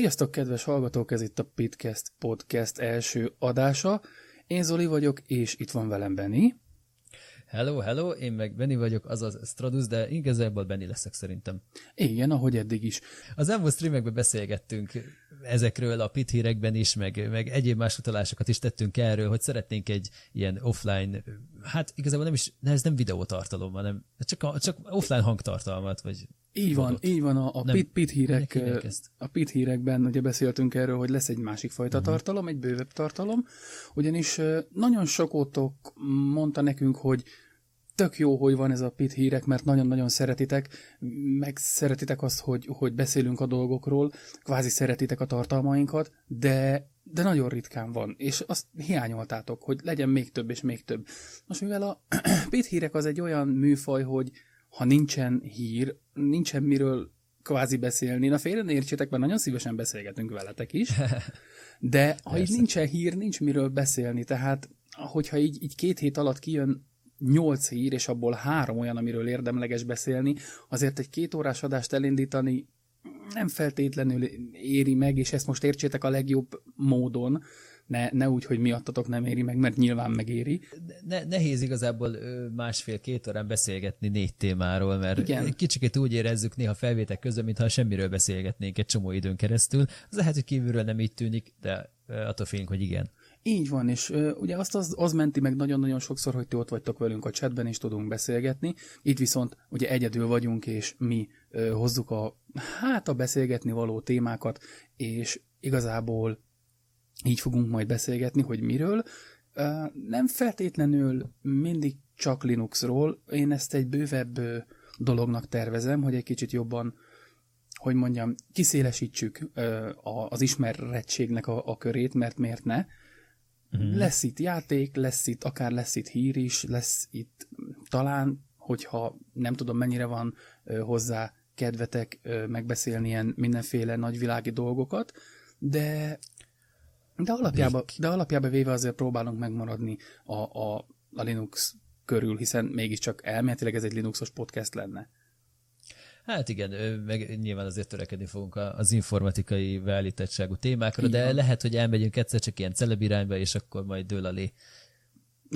Sziasztok, kedves hallgatók! Ez itt a Pitcast Podcast első adása. Én Zoli vagyok, és itt van velem Benni. Hello, hello, én meg Benni vagyok, azaz Stradus, de igazából Benni leszek szerintem. Igen, ahogy eddig is. Az elmúlt streamekben beszélgettünk ezekről a pit hírekben is, meg, meg egyéb más utalásokat is tettünk erről, hogy szeretnénk egy ilyen offline, hát igazából nem is, ez nem videótartalom, hanem csak, a, csak offline hangtartalmat, vagy így van, fogot. így van, a, a pit, pit, hírek, a pit hírekben ugye beszéltünk erről, hogy lesz egy másik fajta uh-huh. tartalom, egy bővebb tartalom, ugyanis nagyon sokotok mondta nekünk, hogy tök jó, hogy van ez a pit hírek, mert nagyon-nagyon szeretitek, meg szeretitek azt, hogy, hogy beszélünk a dolgokról, kvázi szeretitek a tartalmainkat, de, de nagyon ritkán van, és azt hiányoltátok, hogy legyen még több és még több. Most mivel a pit hírek az egy olyan műfaj, hogy ha nincsen hír, nincsen miről kvázi beszélni, na félre ne értsétek, mert nagyon szívesen beszélgetünk veletek is, de ha így nincsen hír, nincs miről beszélni, tehát hogyha így, így két hét alatt kijön nyolc hír, és abból három olyan, amiről érdemleges beszélni, azért egy két órás adást elindítani nem feltétlenül éri meg, és ezt most értsétek a legjobb módon, ne, ne úgy, hogy miattatok nem éri meg, mert nyilván megéri. Ne, nehéz igazából másfél-két órán beszélgetni négy témáról, mert Igen. kicsikét úgy érezzük néha felvétek közben, mintha semmiről beszélgetnénk egy csomó időn keresztül. Az lehet, hogy kívülről nem így tűnik, de attól félünk, hogy igen. Így van, és ugye azt az, az menti meg nagyon-nagyon sokszor, hogy ti ott vagytok velünk a chatben, és tudunk beszélgetni. Itt viszont ugye egyedül vagyunk, és mi uh, hozzuk a, hát a beszélgetni való témákat, és igazából így fogunk majd beszélgetni, hogy miről. Nem feltétlenül mindig csak Linuxról, én ezt egy bővebb dolognak tervezem, hogy egy kicsit jobban, hogy mondjam, kiszélesítsük az ismerettségnek a, a körét, mert miért ne. Uh-huh. Lesz itt játék, lesz itt, akár lesz itt hír is, lesz itt talán, hogyha nem tudom mennyire van hozzá kedvetek megbeszélni ilyen mindenféle nagyvilági dolgokat, de de alapjában, de alapjában véve azért próbálunk megmaradni a, a, a Linux körül, hiszen mégiscsak elméletileg ez egy Linuxos podcast lenne. Hát igen, meg nyilván azért törekedni fogunk az informatikai beállítottságú témákra, így de van. lehet, hogy elmegyünk egyszer csak ilyen celeb irányba, és akkor majd dől alé.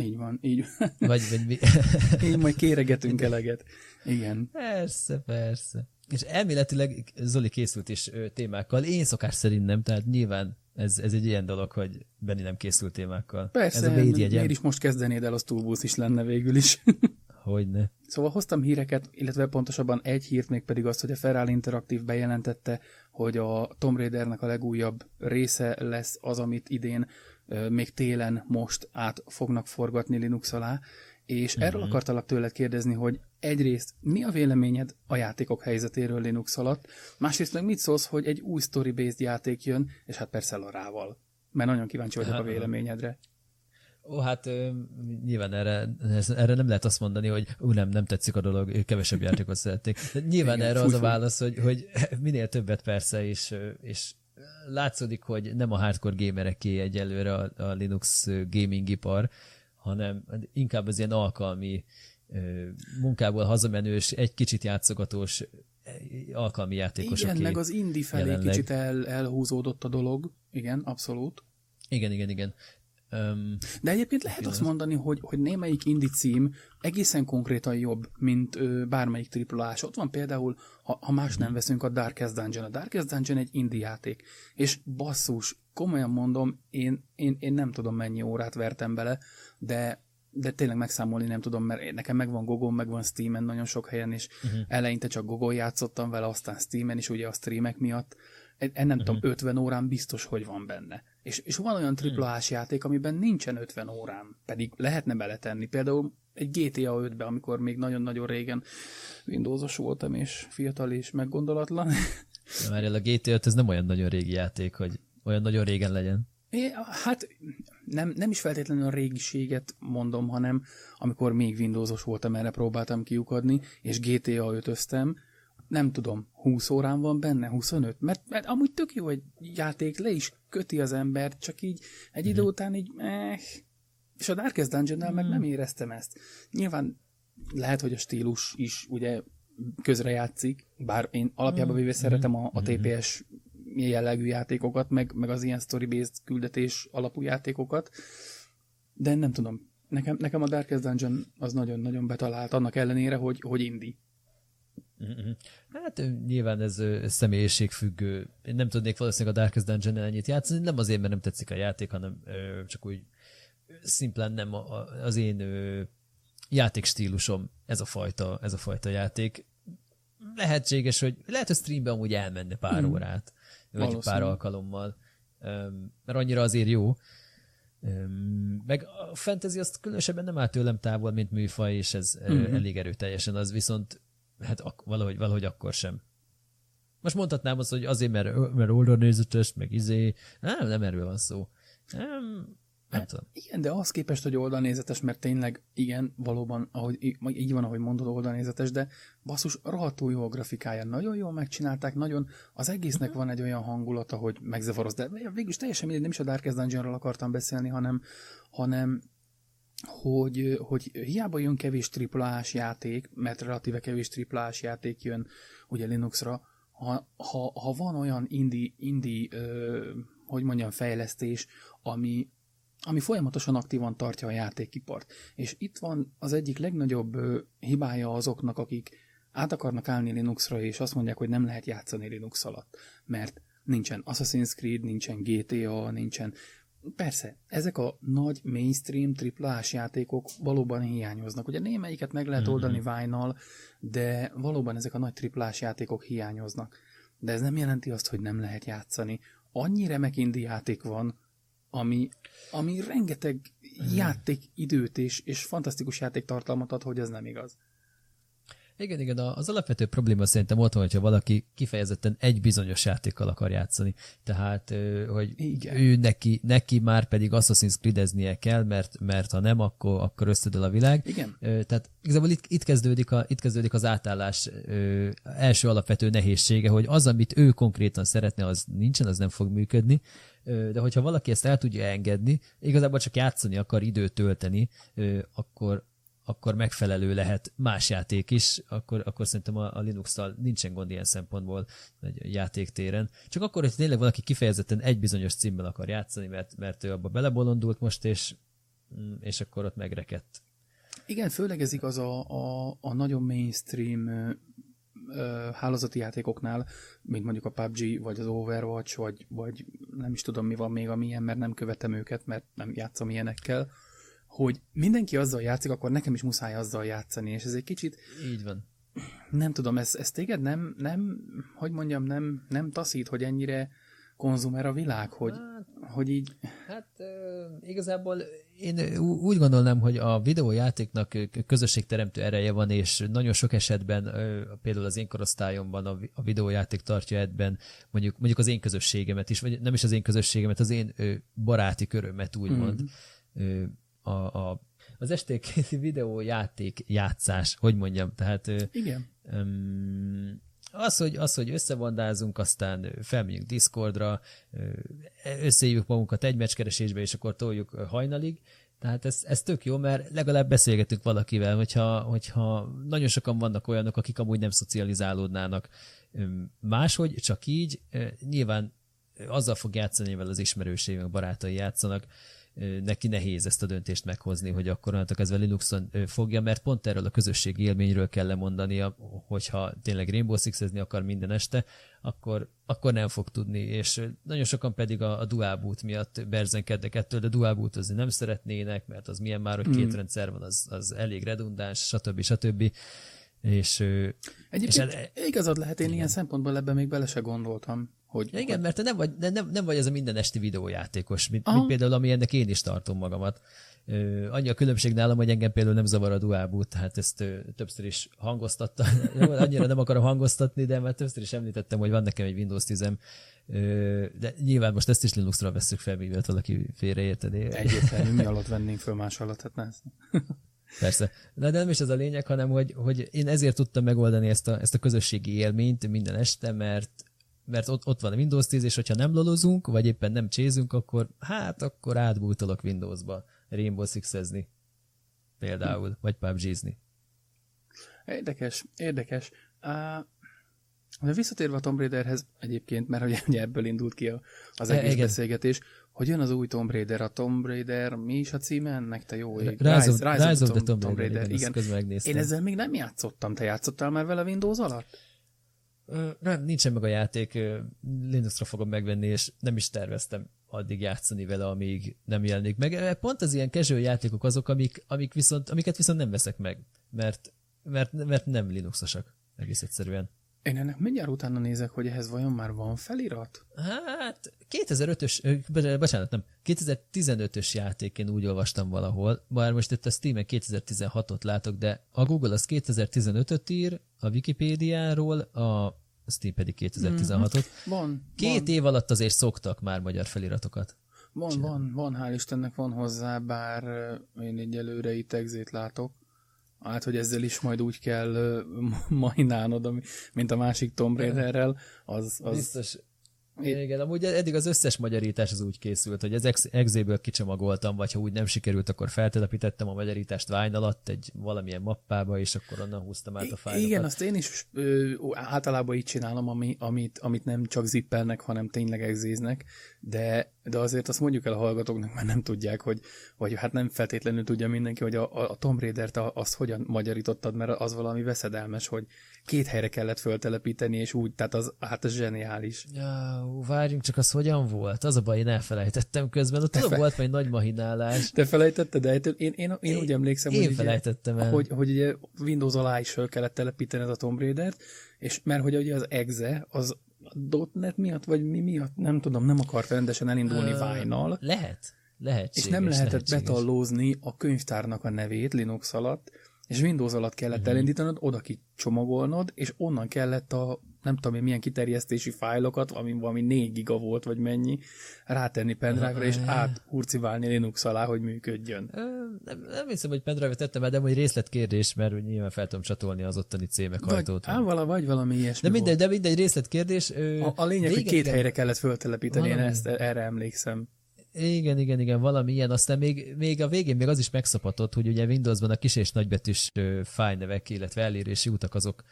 Így van, így van. Vagy, vagy mi? így majd kéregetünk eleget. Igen. Persze, persze. És elméletileg Zoli készült is témákkal, én szokás szerint nem, tehát nyilván ez, ez egy ilyen dolog, hogy Benni nem készült témákkal. Persze, ez a miért is most kezdenéd el, az túlbusz is lenne végül is. Hogyne. Szóval hoztam híreket, illetve pontosabban egy hírt, még pedig azt, hogy a Feral Interactive bejelentette, hogy a Tomb Raidernek a legújabb része lesz az, amit idén még télen most át fognak forgatni Linux alá, és uh-huh. erről akartalak tőled kérdezni, hogy egyrészt mi a véleményed a játékok helyzetéről Linux alatt, másrészt meg mit szólsz, hogy egy új story-based játék jön, és hát persze Larával. Mert nagyon kíváncsi vagyok a véleményedre. Ó, hát nyilván erre, erre nem lehet azt mondani, hogy ú, nem, nem tetszik a dolog, kevesebb játékot szeretnék. De nyilván Igen, erre fúj, az a válasz, hogy, hogy minél többet persze, és, és látszódik, hogy nem a hardcore gamereké egyelőre a, a Linux gaming ipar, hanem inkább az ilyen alkalmi munkából hazamenős, egy kicsit játszogatós alkalmi játékosok. Igen, meg az indie felé jelenleg. kicsit el, elhúzódott a dolog. Igen, abszolút. Igen, igen, igen. Um, De egyébként lehet azt mondani, hogy, hogy némelyik indie cím egészen konkrétan jobb, mint ö, bármelyik triplás. Ott van például, ha, ha más nem veszünk, a Darkest Dungeon. A Darkest Dungeon egy indie játék, és basszus, komolyan mondom, én, én, én nem tudom mennyi órát vertem bele, de de tényleg megszámolni nem tudom, mert nekem megvan Gogon, megvan Steamen nagyon sok helyen, és uh-huh. eleinte csak Gogon játszottam vele, aztán Steamen is ugye a streamek miatt. Nem uh-huh. tudom, 50 órán biztos, hogy van benne. És, és van olyan triplás uh-huh. játék, amiben nincsen 50 órán, pedig lehetne beletenni. Például egy GTA 5-be, amikor még nagyon-nagyon régen Windowsos voltam, és fiatal és meggondolatlan. Már a GTA 5 ez nem olyan nagyon régi játék, hogy olyan nagyon régen legyen. É, hát nem, nem is feltétlenül a régiséget mondom, hanem amikor még Windowsos voltam, erre próbáltam kiukadni, és GTA 5 öztem, nem tudom, 20 órán van benne, 25, mert, mert amúgy tök jó egy játék, le is köti az ember, csak így egy idő mhm. után így, eh, és a Darkest dungeon mm. meg mhm. nem éreztem ezt. Nyilván lehet, hogy a stílus is ugye közrejátszik, bár én alapjában véve mm. szeretem a, a mhm. TPS jellegű játékokat, meg, meg az ilyen story-based küldetés alapú játékokat, de nem tudom, nekem, nekem a Darkest Dungeon az nagyon-nagyon betalált, annak ellenére, hogy, hogy indi. Mm-hmm. Hát nyilván ez, személyiségfüggő. Én nem tudnék valószínűleg a Darkest dungeon ennyit játszani, nem azért, mert nem tetszik a játék, hanem csak úgy szimplán nem az én játékstílusom ez a fajta, ez a fajta játék. Lehetséges, hogy lehet, hogy streamben amúgy elmenne pár mm. órát, vagy pár alkalommal, mert annyira azért jó. Meg a fantasy azt különösebben nem áll tőlem távol, mint műfaj, és ez mm-hmm. elég erőteljesen, az viszont hát ak- valahogy, valahogy akkor sem. Most mondhatnám azt, hogy azért, mert, mert oldalnézetes, meg izé, nem, nem erről van szó. Nem, nem hát, tudom. Igen, de az képest, hogy oldalnézetes, mert tényleg, igen, valóban, ahogy, így van, ahogy mondod, oldalnézetes, de basszus, rohadtul jó a grafikája, nagyon jól megcsinálták, nagyon, az egésznek uh-huh. van egy olyan hangulata, hogy megzavaroz, de végülis teljesen mindegy, nem is a Darkest Dungeonról akartam beszélni, hanem, hanem hogy, hogy hiába jön kevés triplás játék, mert relatíve kevés triplás játék jön ugye Linuxra, ha, ha, ha van olyan indie, indie ö, hogy mondjam, fejlesztés, ami, ami folyamatosan aktívan tartja a játékipart. És itt van az egyik legnagyobb ö, hibája azoknak, akik át akarnak állni Linuxra, és azt mondják, hogy nem lehet játszani Linux alatt, mert nincsen Assassin's Creed, nincsen GTA, nincsen Persze, ezek a nagy mainstream triplás játékok valóban hiányoznak. Ugye némelyiket meg lehet mhm. oldani mm-hmm. Vine-nal, de valóban ezek a nagy triplás játékok hiányoznak. De ez nem jelenti azt, hogy nem lehet játszani. Annyi remek indi játék van, ami, ami rengeteg mm. játékidőt és, és fantasztikus játéktartalmat ad, hogy ez nem igaz. Igen, igen, az alapvető probléma szerintem ott van, hogyha valaki kifejezetten egy bizonyos játékkal akar játszani. Tehát, hogy igen. ő neki, neki már pedig Assassin's Creed-eznie kell, mert, mert ha nem, akkor, akkor összedől a világ. Igen. Tehát igazából itt, itt, kezdődik, a, itt kezdődik az átállás első alapvető nehézsége, hogy az, amit ő konkrétan szeretne, az nincsen, az nem fog működni, de hogyha valaki ezt el tudja engedni, igazából csak játszani akar, időt tölteni, akkor, akkor megfelelő lehet más játék is, akkor, akkor szerintem a, a Linux-tal nincsen gond ilyen szempontból egy játéktéren. Csak akkor, hogy tényleg valaki kifejezetten egy bizonyos címmel akar játszani, mert, mert ő abba belebolondult most, és, mm, és akkor ott megrekedt. Igen, főleg ez igaz a, a, a nagyon mainstream ö, hálózati játékoknál, mint mondjuk a PUBG, vagy az Overwatch, vagy, vagy nem is tudom mi van még amilyen, mert nem követem őket, mert nem játszom ilyenekkel hogy mindenki azzal játszik, akkor nekem is muszáj azzal játszani, és ez egy kicsit... Így van. Nem tudom, ez, ez téged nem, nem, hogy mondjam, nem, nem taszít, hogy ennyire konzumer a világ, hogy, hát, hogy így... Hát igazából én úgy gondolnám, hogy a videójátéknak közösségteremtő ereje van, és nagyon sok esetben, például az én korosztályomban a, videójáték tartja ebben mondjuk, mondjuk az én közösségemet is, vagy nem is az én közösségemet, az én baráti körömet úgymond. Mm a, a, az estékézi videójáték játszás, hogy mondjam, tehát Igen. Um, az, hogy, az, hogy összevandázunk, aztán felmegyünk Discordra, összehívjuk magunkat egy meccskeresésbe, és akkor toljuk hajnalig, tehát ez, ez tök jó, mert legalább beszélgetünk valakivel, hogyha, hogyha nagyon sokan vannak olyanok, akik amúgy nem szocializálódnának. Máshogy, csak így, nyilván azzal fog játszani, mivel az ismerősei, meg barátai játszanak, neki nehéz ezt a döntést meghozni, hogy akkor onnantól kezdve Linuxon fogja, mert pont erről a közösségi élményről kell lemondania, hogyha tényleg Rainbow six akar minden este, akkor, akkor nem fog tudni, és nagyon sokan pedig a, a dual boot miatt berzenkednek ettől, de boot nem szeretnének, mert az milyen már, hogy két mm. rendszer van, az, az elég redundáns, stb. stb. És, Egyébként és igazad lehet, én igen. ilyen szempontból ebben még bele se gondoltam. Hogy, ja, igen, mert te nem vagy, nem, nem vagy ez a minden esti videójátékos, mint, mint például, ami ennek én is tartom magamat. Ö, annyi a különbség nálam, hogy engem például nem zavar a duábú, tehát ezt ö, többször is hangoztatta. Annyira nem akarom hangoztatni, de már többször is említettem, hogy van nekem egy Windows 10 de nyilván most ezt is Linuxra veszük fel, mivel valaki félreérteni. Egyértelmű, mi alatt vennénk föl más alatt, hát ne Persze. De nem is ez a lényeg, hanem hogy, hogy én ezért tudtam megoldani ezt a, ezt a közösségi élményt minden este, mert mert ott, ott van a Windows 10, és hogyha nem lolozunk, vagy éppen nem csézünk, akkor hát akkor átbújtolok Windowsba Rainbow Six-ezni például, vagy PUBG-zni. Érdekes, érdekes. Uh, de visszatérve a Tomb Raiderhez egyébként, mert ugye, ebből indult ki az e, egész e, beszélgetés, hogy jön az új Tomb Raider, a Tomb Raider, mi is a címe ennek, te jó ég? Rise, Rise, Rise, Rise of, the Tomb, Tomb Raider, igen. igen. Én ezzel még nem játszottam, te játszottál már vele Windows alatt? nem, nincsen meg a játék, Linuxra fogom megvenni, és nem is terveztem addig játszani vele, amíg nem jelenik meg. Pont az ilyen casual játékok azok, amik, amik viszont, amiket viszont nem veszek meg, mert, mert, mert nem Linuxosak, egész egyszerűen. Én ennek mindjárt utána nézek, hogy ehhez vajon már van felirat? Hát 2005-ös, bocsánat, nem, 2015-ös játék én úgy olvastam valahol, bár most itt a Steam-en 2016-ot látok, de a Google az 2015-öt ír, a Wikipédiáról, a Steam pedig 2016-ot. Mm, van. Két van. év alatt azért szoktak már magyar feliratokat. Van, Csinál. van, van, hál' Istennek van hozzá, bár én egy előre itt látok. Hát, hogy ezzel is majd úgy kell majnálnod, mint a másik Tomb Raiderrel, az, az... Biztos, igen, amúgy eddig az összes magyarítás az úgy készült, hogy ez ex- exéből kicsomagoltam, vagy ha úgy nem sikerült, akkor feltelepítettem a magyarítást Vine alatt egy valamilyen mappába, és akkor onnan húztam át a fájlokat. Igen, azt én is ö, általában így csinálom, ami, amit, amit nem csak zippelnek, hanem tényleg exéznek, de, de azért azt mondjuk el a hallgatóknak, mert nem tudják, hogy, vagy hát nem feltétlenül tudja mindenki, hogy a, a, a Tomb Raider-t azt hogyan magyarítottad, mert az valami veszedelmes, hogy két helyre kellett föltelepíteni, és úgy, tehát az, hát ez zseniális. Ja, várjunk csak, az hogyan volt? Az a baj, én elfelejtettem közben, ott tudom, fe... volt majd nagy mahinálás. Te felejtetted, de én, én, én, én úgy emlékszem, én hogy, felejtettem ugye, el. hogy, hogy ugye Windows alá is föl kellett telepíteni a Tomb Raider-t, és mert hogy ugye az exe, az a .NET miatt, vagy mi miatt, nem tudom, nem akart rendesen elindulni uh, Vine-nal. Lehet, lehetséges. És nem lehetett lehetséges. betallózni a könyvtárnak a nevét Linux alatt, és Windows alatt kellett uh-huh. elindítanod, oda kicsomagolnod, és onnan kellett a nem tudom én milyen kiterjesztési fájlokat, ami valami 4 giga volt, vagy mennyi, rátenni pendrive-ra, és áthurciválni Linux alá, hogy működjön. Nem, nem hiszem, hogy pendrive-ra tettem de hogy részletkérdés, mert nyilván fel tudom csatolni az ottani címek ajtót. Vagy, vala, vagy valami ilyesmi De mindegy, de mindegy részletkérdés. A, a lényeg, hogy két helyre kellett föltelepíteni, én ezt erre emlékszem. Igen, igen, igen, valami ilyen. Aztán még, még a végén még az is megszapatott, hogy ugye Windowsban a kis és nagybetűs fájlnevek, illetve elérési utak azok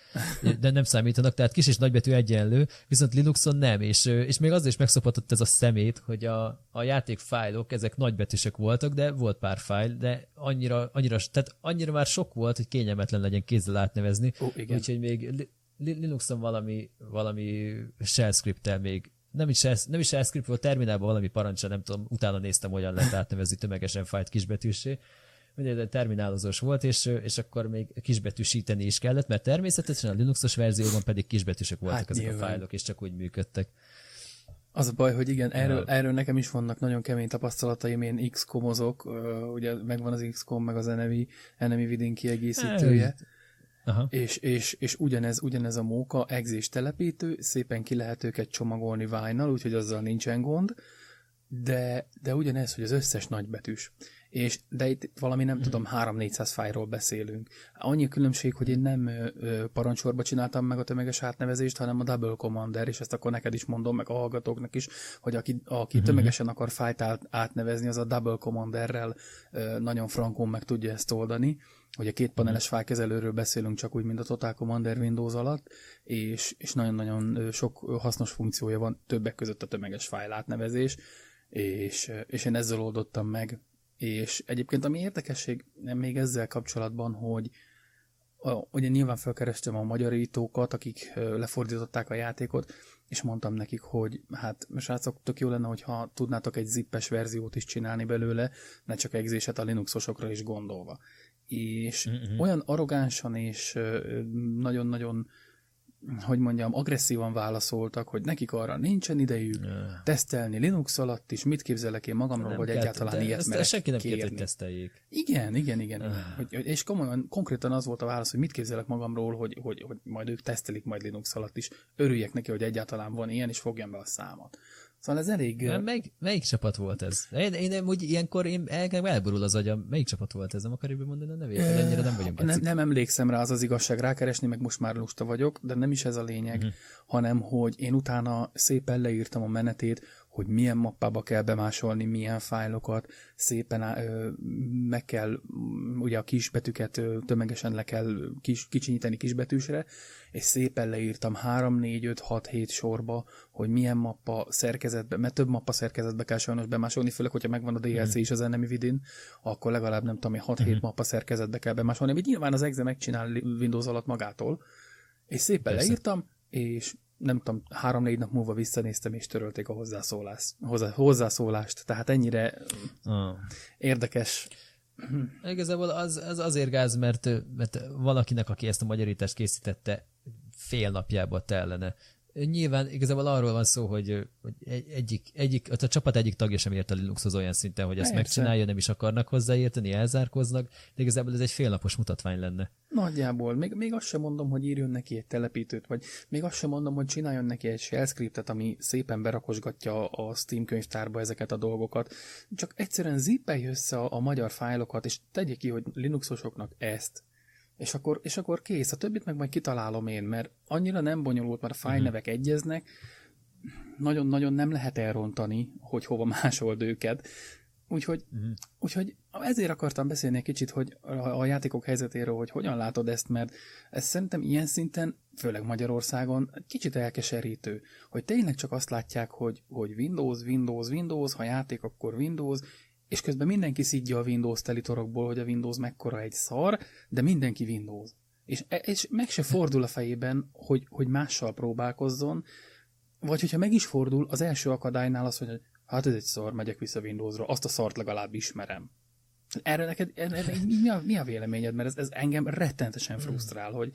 de nem számítanak, tehát kis és nagybetű egyenlő, viszont Linuxon nem, és, és még az is megszapatott ez a szemét, hogy a, a játék fájlok, ezek nagybetűsek voltak, de volt pár fájl, de annyira, annyira, tehát annyira már sok volt, hogy kényelmetlen legyen kézzel átnevezni, oh, úgyhogy még Linuxon valami, valami shell script még nem is, nem is script volt, terminálban valami parancsa, nem tudom, utána néztem, hogyan lehet átnevezni tömegesen fájt kisbetűsé. Ugye terminálozós volt, és, és akkor még kisbetűsíteni is kellett, mert természetesen a Linuxos verzióban pedig kisbetűsek voltak hát ezek nyilván. a fájlok, és csak úgy működtek. Az a baj, hogy igen, erről, erről nekem is vannak nagyon kemény tapasztalataim, én X-komozok, ugye megvan az X-kom, meg az enemy, enemy vidin kiegészítője. Aha. És, és, és ugyanez, ugyanez a móka exés telepítő, szépen ki lehet őket csomagolni vájnal, úgyhogy azzal nincsen gond, de, de ugyanez, hogy az összes nagybetűs. És, de itt valami nem hmm. tudom, 3-400 fájról beszélünk. Annyi különbség, hogy én nem ö, parancsorba csináltam meg a tömeges átnevezést, hanem a double commander, és ezt akkor neked is mondom, meg a hallgatóknak is, hogy aki, aki hmm. tömegesen akar fájt át, átnevezni, az a double commanderrel ö, nagyon frankon meg tudja ezt oldani hogy a két paneles mhm. fájkezelőről beszélünk csak úgy, mint a Total Commander Windows alatt, és, és nagyon-nagyon sok hasznos funkciója van, többek között a tömeges fájl átnevezés, és, és én ezzel oldottam meg. És egyébként ami érdekesség még ezzel kapcsolatban, hogy ugye nyilván felkerestem a magyarítókat, akik lefordították a játékot, és mondtam nekik, hogy hát srácok, tök jó lenne, hogyha tudnátok egy zippes verziót is csinálni belőle, ne csak egzéset a Linuxosokra is gondolva és mm-hmm. olyan arrogánsan és nagyon-nagyon hogy mondjam, agresszívan válaszoltak, hogy nekik arra nincsen idejük yeah. tesztelni Linux alatt is, mit képzelek én magamról, nem hogy kell, egyáltalán ilyet merek senki nem kérni. hogy teszteljék. Igen, igen, igen. Uh. Hogy, és komolyan, konkrétan az volt a válasz, hogy mit képzelek magamról, hogy, hogy, hogy majd ők tesztelik majd Linux alatt is. Örüljek neki, hogy egyáltalán van ilyen, és fogjam be a számot. Szóval ez elég... Melyik, melyik csapat volt ez? Én, én nem, úgy ilyenkor én el, elborul az agyam. Melyik csapat volt ez? Nem akarjuk mondani a nevét? E, ennyire nem vagyunk nem, nem emlékszem rá, az az igazság rákeresni, meg most már lusta vagyok, de nem is ez a lényeg, uh-huh. hanem hogy én utána szépen leírtam a menetét, hogy milyen mappába kell bemásolni, milyen fájlokat, szépen ö, meg kell, ugye a kisbetűket ö, tömegesen le kell kis, kicsinyíteni kisbetűsre, és szépen leírtam 3, 4, 5, 6, 7 sorba, hogy milyen mappa szerkezetbe, mert több mappa szerkezetbe kell sajnos bemásolni, főleg, hogyha megvan a DLC mm. is az Enemy Within, akkor legalább nem tudom, 6-7 mm. mappa szerkezetbe kell bemásolni, amit nyilván az exe megcsinál Windows alatt magától, és szépen Persze. leírtam, és nem tudom, három-négy nap múlva visszanéztem, és törölték a hozzászólás, hozzá, hozzászólást. Tehát ennyire ah. érdekes. Igazából az, az azért gáz, mert, mert valakinek, aki ezt a magyarítást készítette, fél napjába tellene. Nyilván igazából arról van szó, hogy, hogy egy, egyik, egyik, a csapat egyik tagja sem ért a Linuxhoz olyan szinten, hogy ezt Persze. megcsinálja, nem is akarnak hozzáérteni, elzárkoznak, de igazából ez egy félnapos mutatvány lenne. Nagyjából. Még, még azt sem mondom, hogy írjon neki egy telepítőt, vagy még azt sem mondom, hogy csináljon neki egy shell scriptet, ami szépen berakosgatja a Steam könyvtárba ezeket a dolgokat. Csak egyszerűen zippelj össze a, a magyar fájlokat, és tegye ki, hogy Linuxosoknak ezt, és akkor, és akkor kész, a többit meg majd kitalálom én, mert annyira nem bonyolult, mert a fájlnevek uh-huh. egyeznek, nagyon-nagyon nem lehet elrontani, hogy hova másold őket. Úgyhogy, uh-huh. úgyhogy ezért akartam beszélni egy kicsit hogy a, a játékok helyzetéről, hogy hogyan látod ezt, mert ez szerintem ilyen szinten, főleg Magyarországon, kicsit elkeserítő, hogy tényleg csak azt látják, hogy, hogy Windows, Windows, Windows, ha játék, akkor Windows, és közben mindenki szidja a Windows telitorokból, hogy a Windows mekkora egy szar, de mindenki Windows. És, és meg se fordul a fejében, hogy, hogy mással próbálkozzon, vagy hogyha meg is fordul, az első akadálynál az, hogy hát ez egy szar, megyek vissza Windowsra, azt a szart legalább ismerem. Erre neked erre, mi, a, mi a véleményed? Mert ez, ez engem rettenetesen frusztrál, hogy,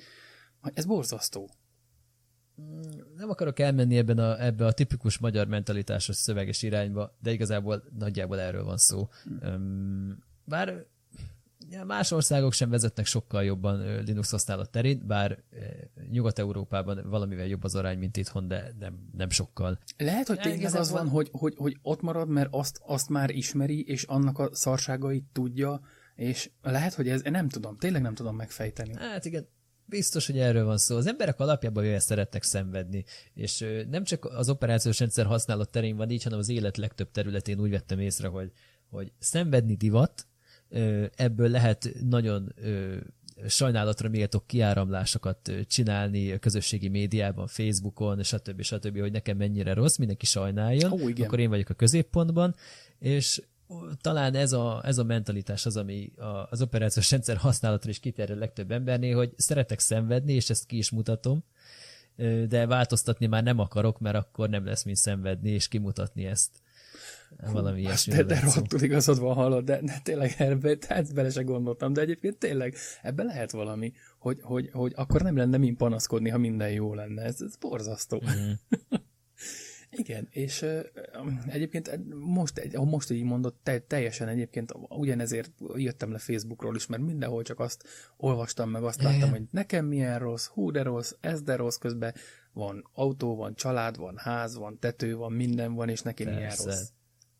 hogy ez borzasztó nem akarok elmenni ebben a, ebbe a tipikus magyar mentalitásos szöveges irányba, de igazából nagyjából erről van szó. Bár más országok sem vezetnek sokkal jobban Linux használat terén, bár Nyugat-Európában valamivel jobb az arány, mint itthon, de nem, nem sokkal. Lehet, hogy tényleg az van, hogy, hogy, hogy ott marad, mert azt, azt már ismeri, és annak a szarságait tudja, és lehet, hogy ez, nem tudom, tényleg nem tudom megfejteni. Hát igen, Biztos, hogy erről van szó. Az emberek alapjában jöjjel szeretnek szenvedni, és nem csak az operációs rendszer használat terén van így, hanem az élet legtöbb területén úgy vettem észre, hogy, hogy szenvedni divat, ebből lehet nagyon sajnálatra méltó kiáramlásokat csinálni a közösségi médiában, Facebookon, stb. stb., hogy nekem mennyire rossz, mindenki sajnáljon, oh, igen. akkor én vagyok a középpontban, és talán ez a, ez a mentalitás az, ami a, az operációs rendszer használatra is kiterjed legtöbb embernél, hogy szeretek szenvedni, és ezt ki is mutatom, de változtatni már nem akarok, mert akkor nem lesz mint szenvedni, és kimutatni ezt. Valami ilyesmi. De, de rohadtul igazad van, hallod, de, de tényleg ebbe, hát bele se gondoltam, de egyébként tényleg ebbe lehet valami, hogy, hogy, hogy akkor nem lenne mind panaszkodni, ha minden jó lenne. Ez, ez borzasztó. Mm. Igen, és uh, egyébként most, most így mondott, te, teljesen egyébként ugyanezért jöttem le Facebookról is, mert mindenhol csak azt olvastam meg, azt láttam, hogy nekem milyen rossz, hú de rossz, ez de rossz, közben van autó, van család, van ház, van tető, van minden van, és neki Persze. milyen rossz.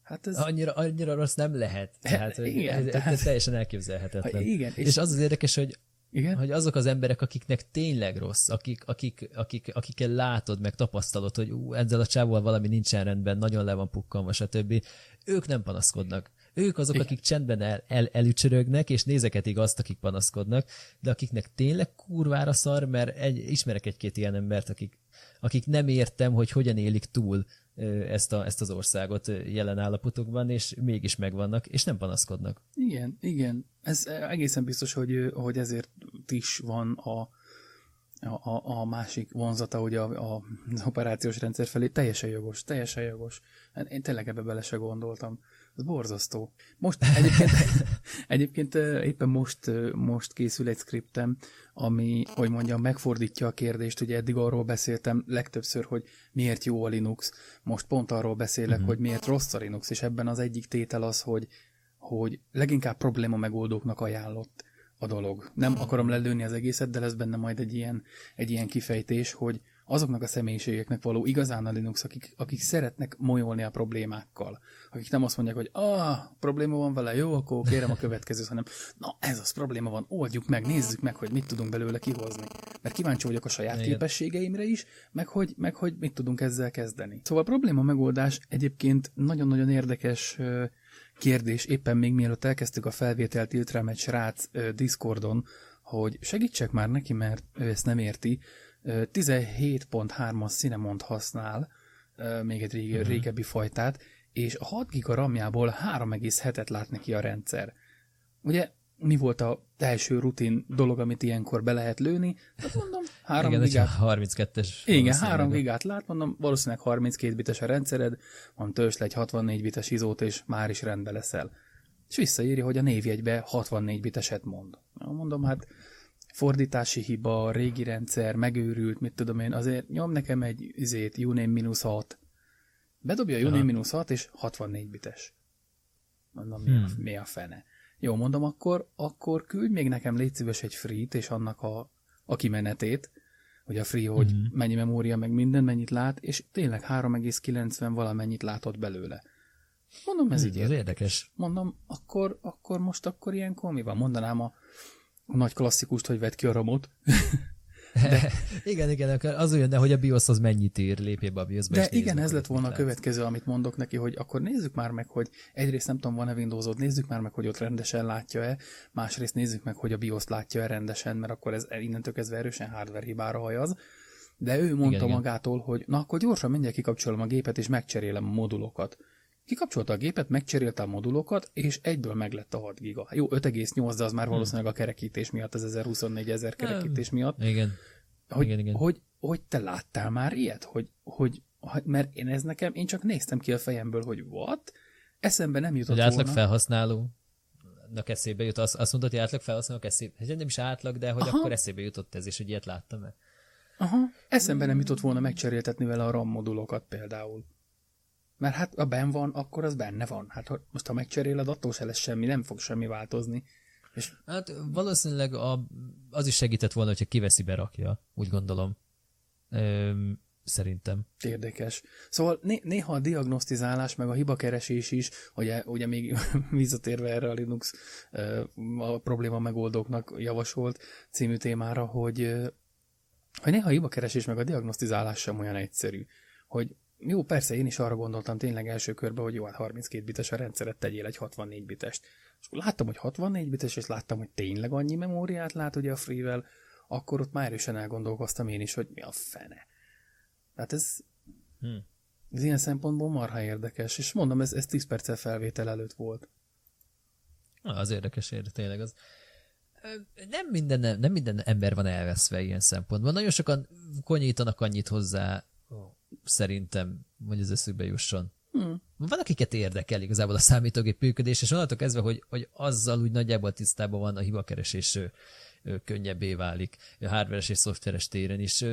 Hát ez... annyira, annyira rossz nem lehet. Tehát, igen, ez, tehát... ez teljesen elképzelhetetlen. Ha, igen, és, és az az érdekes, hogy igen? Hogy azok az emberek, akiknek tényleg rossz, akik, akik, akik, akikkel látod, meg tapasztalod, hogy ú, ezzel a csávóval valami nincsen rendben, nagyon le van pukkanva, stb. Ők nem panaszkodnak. Ők azok, Igen. akik csendben el, el, elücsörögnek, és nézeketik azt, akik panaszkodnak, de akiknek tényleg kurvára szar, mert egy, ismerek egy-két ilyen embert, akik, akik nem értem, hogy hogyan élik túl ezt, a, ezt az országot jelen állapotokban, és mégis megvannak, és nem panaszkodnak. Igen, igen. Ez egészen biztos, hogy, hogy ezért is van a, a, a másik vonzata, hogy a, a, az operációs rendszer felé teljesen jogos, teljesen jogos. Hát én tényleg ebbe bele se gondoltam. Ez borzasztó. Most egyébként, egyébként éppen most, most készül egy skriptem, ami, hogy mondjam, megfordítja a kérdést. Ugye eddig arról beszéltem legtöbbször, hogy miért jó a Linux. Most pont arról beszélek, uh-huh. hogy miért rossz a Linux, és ebben az egyik tétel az, hogy, hogy leginkább probléma megoldóknak ajánlott a dolog. Nem akarom lelőni az egészet, de lesz benne majd egy ilyen, egy ilyen kifejtés, hogy, azoknak a személyiségeknek való igazán a Linux, akik, akik szeretnek molyolni a problémákkal. Akik nem azt mondják, hogy ah, probléma van vele, jó, akkor kérem a következőt, hanem na, ez az probléma van, oldjuk meg, nézzük meg, hogy mit tudunk belőle kihozni. Mert kíváncsi vagyok a saját Igen. képességeimre is, meg hogy, meg hogy mit tudunk ezzel kezdeni. Szóval a probléma megoldás egyébként nagyon-nagyon érdekes kérdés, éppen még mielőtt elkezdtük a felvételt, írt rám egy srác Discordon, hogy segítsek már neki, mert ő ezt nem érti, 17.3-as Cinnamon használ, még egy rége, uh-huh. régebbi fajtát, és a 6 giga RAM-jából 3,7-et lát neki a rendszer. Ugye mi volt a első rutin dolog, amit ilyenkor be lehet lőni? Hát mondom, 3 Igen, gigát. 32-es. Igen, 3 gigát lát, mondom, valószínűleg 32 bites a rendszered, van törzs egy 64 bites izót, és már is rendbe leszel. És visszaírja, hogy a névjegybe 64 biteset mond. Mondom, hát fordítási hiba, régi rendszer, megőrült, mit tudom én, azért nyom nekem egy izét, uname-6. Bedobja a uname-6 és 64 bites. Mondom, mi, hmm. a, mi a fene? Jó, mondom, akkor, akkor küldj még nekem légy szíves egy free-t, és annak a, a kimenetét, hogy a free, hogy hmm. mennyi memória, meg minden, mennyit lát, és tényleg 3,90 valamennyit látott belőle. Mondom, ez hmm, így érdekes. Mondom, akkor, akkor most akkor ilyenkor mi van? Mondanám a a nagy klasszikust, hogy vedd ki a ramot. De, igen, igen, az olyan, de hogy a BIOS az mennyit ír, lépjél be a BIOS-ba. De igen, ez lett volna a következő, amit mondok neki, hogy akkor nézzük már meg, hogy egyrészt nem tudom, van-e windows nézzük már meg, hogy ott rendesen látja-e, másrészt nézzük meg, hogy a BIOS látja-e rendesen, mert akkor ez innentől kezdve erősen hardware hibára hajaz. De ő mondta igen, magától, igen. hogy na akkor gyorsan mindjárt kikapcsolom a gépet, és megcserélem a modulokat. Kikapcsolta a gépet, megcserélte a modulokat, és egyből meglett a 6 giga. Jó, 5,8, de az már hmm. valószínűleg a kerekítés miatt, az 1024 ezer kerekítés miatt. Igen. Hogy, igen, igen. Hogy, hogy te láttál már ilyet? Hogy, hogy, mert én ez nekem, én csak néztem ki a fejemből, hogy what? Eszembe nem jutott hogy átlag volna. felhasználó nak eszébe jut, azt, azt mondod, hogy átlag felhasználók eszébe, hát nem is átlag, de hogy Aha. akkor eszébe jutott ez, és hogy ilyet láttam-e? Aha, eszembe nem jutott volna megcseréltetni vele a RAM modulokat például. Mert hát a ben van, akkor az benne van. Hát most ha megcseréled, attól se lesz semmi, nem fog semmi változni. És... Hát valószínűleg a, az is segített volna, hogyha kiveszi, berakja, úgy gondolom. Öm, szerintem. Érdekes. Szóval né- néha a diagnosztizálás, meg a hibakeresés is, ugye, ugye még visszatérve erre a Linux a probléma megoldóknak javasolt című témára, hogy, hogy néha a hibakeresés meg a diagnosztizálás sem olyan egyszerű. Hogy jó, persze, én is arra gondoltam tényleg első körben, hogy jó, hát 32 bites a rendszeret, tegyél egy 64 bitest. És akkor láttam, hogy 64 bites, és láttam, hogy tényleg annyi memóriát lát ugye a free akkor ott már erősen elgondolkoztam én is, hogy mi a fene. Tehát ez, hmm. ez ilyen szempontból marha érdekes, és mondom, ez, ez 10 perccel felvétel előtt volt. Az érdekes, érdekes tényleg az. Nem minden, nem minden ember van elveszve ilyen szempontból. Nagyon sokan konyítanak annyit hozzá szerintem, hogy az eszükbe jusson. Hmm. Van, akiket érdekel igazából a számítógép működés, és onnantól kezdve, hogy, hogy azzal úgy nagyjából tisztában van a hibakeresés ő, ő, könnyebbé válik a hardveres és szoftveres téren is.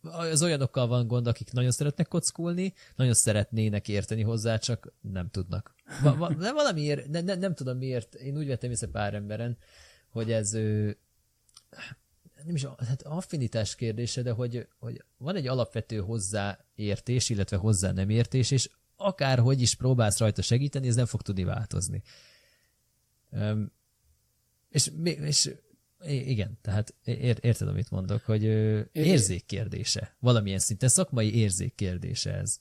Az olyanokkal van gond, akik nagyon szeretnek kockulni, nagyon szeretnének érteni hozzá, csak nem tudnak. Va, va, de valamiért, ne, ne, nem tudom miért, én úgy vettem észre pár emberen, hogy ez nem is hát affinitás kérdése, de hogy, hogy van egy alapvető hozzáértés, illetve hozzá nem értés, és akárhogy is próbálsz rajta segíteni, ez nem fog tudni változni. Um, és, és igen, tehát ér, érted, amit mondok, hogy érzék kérdése. Valamilyen szinten szakmai érzék kérdése ez.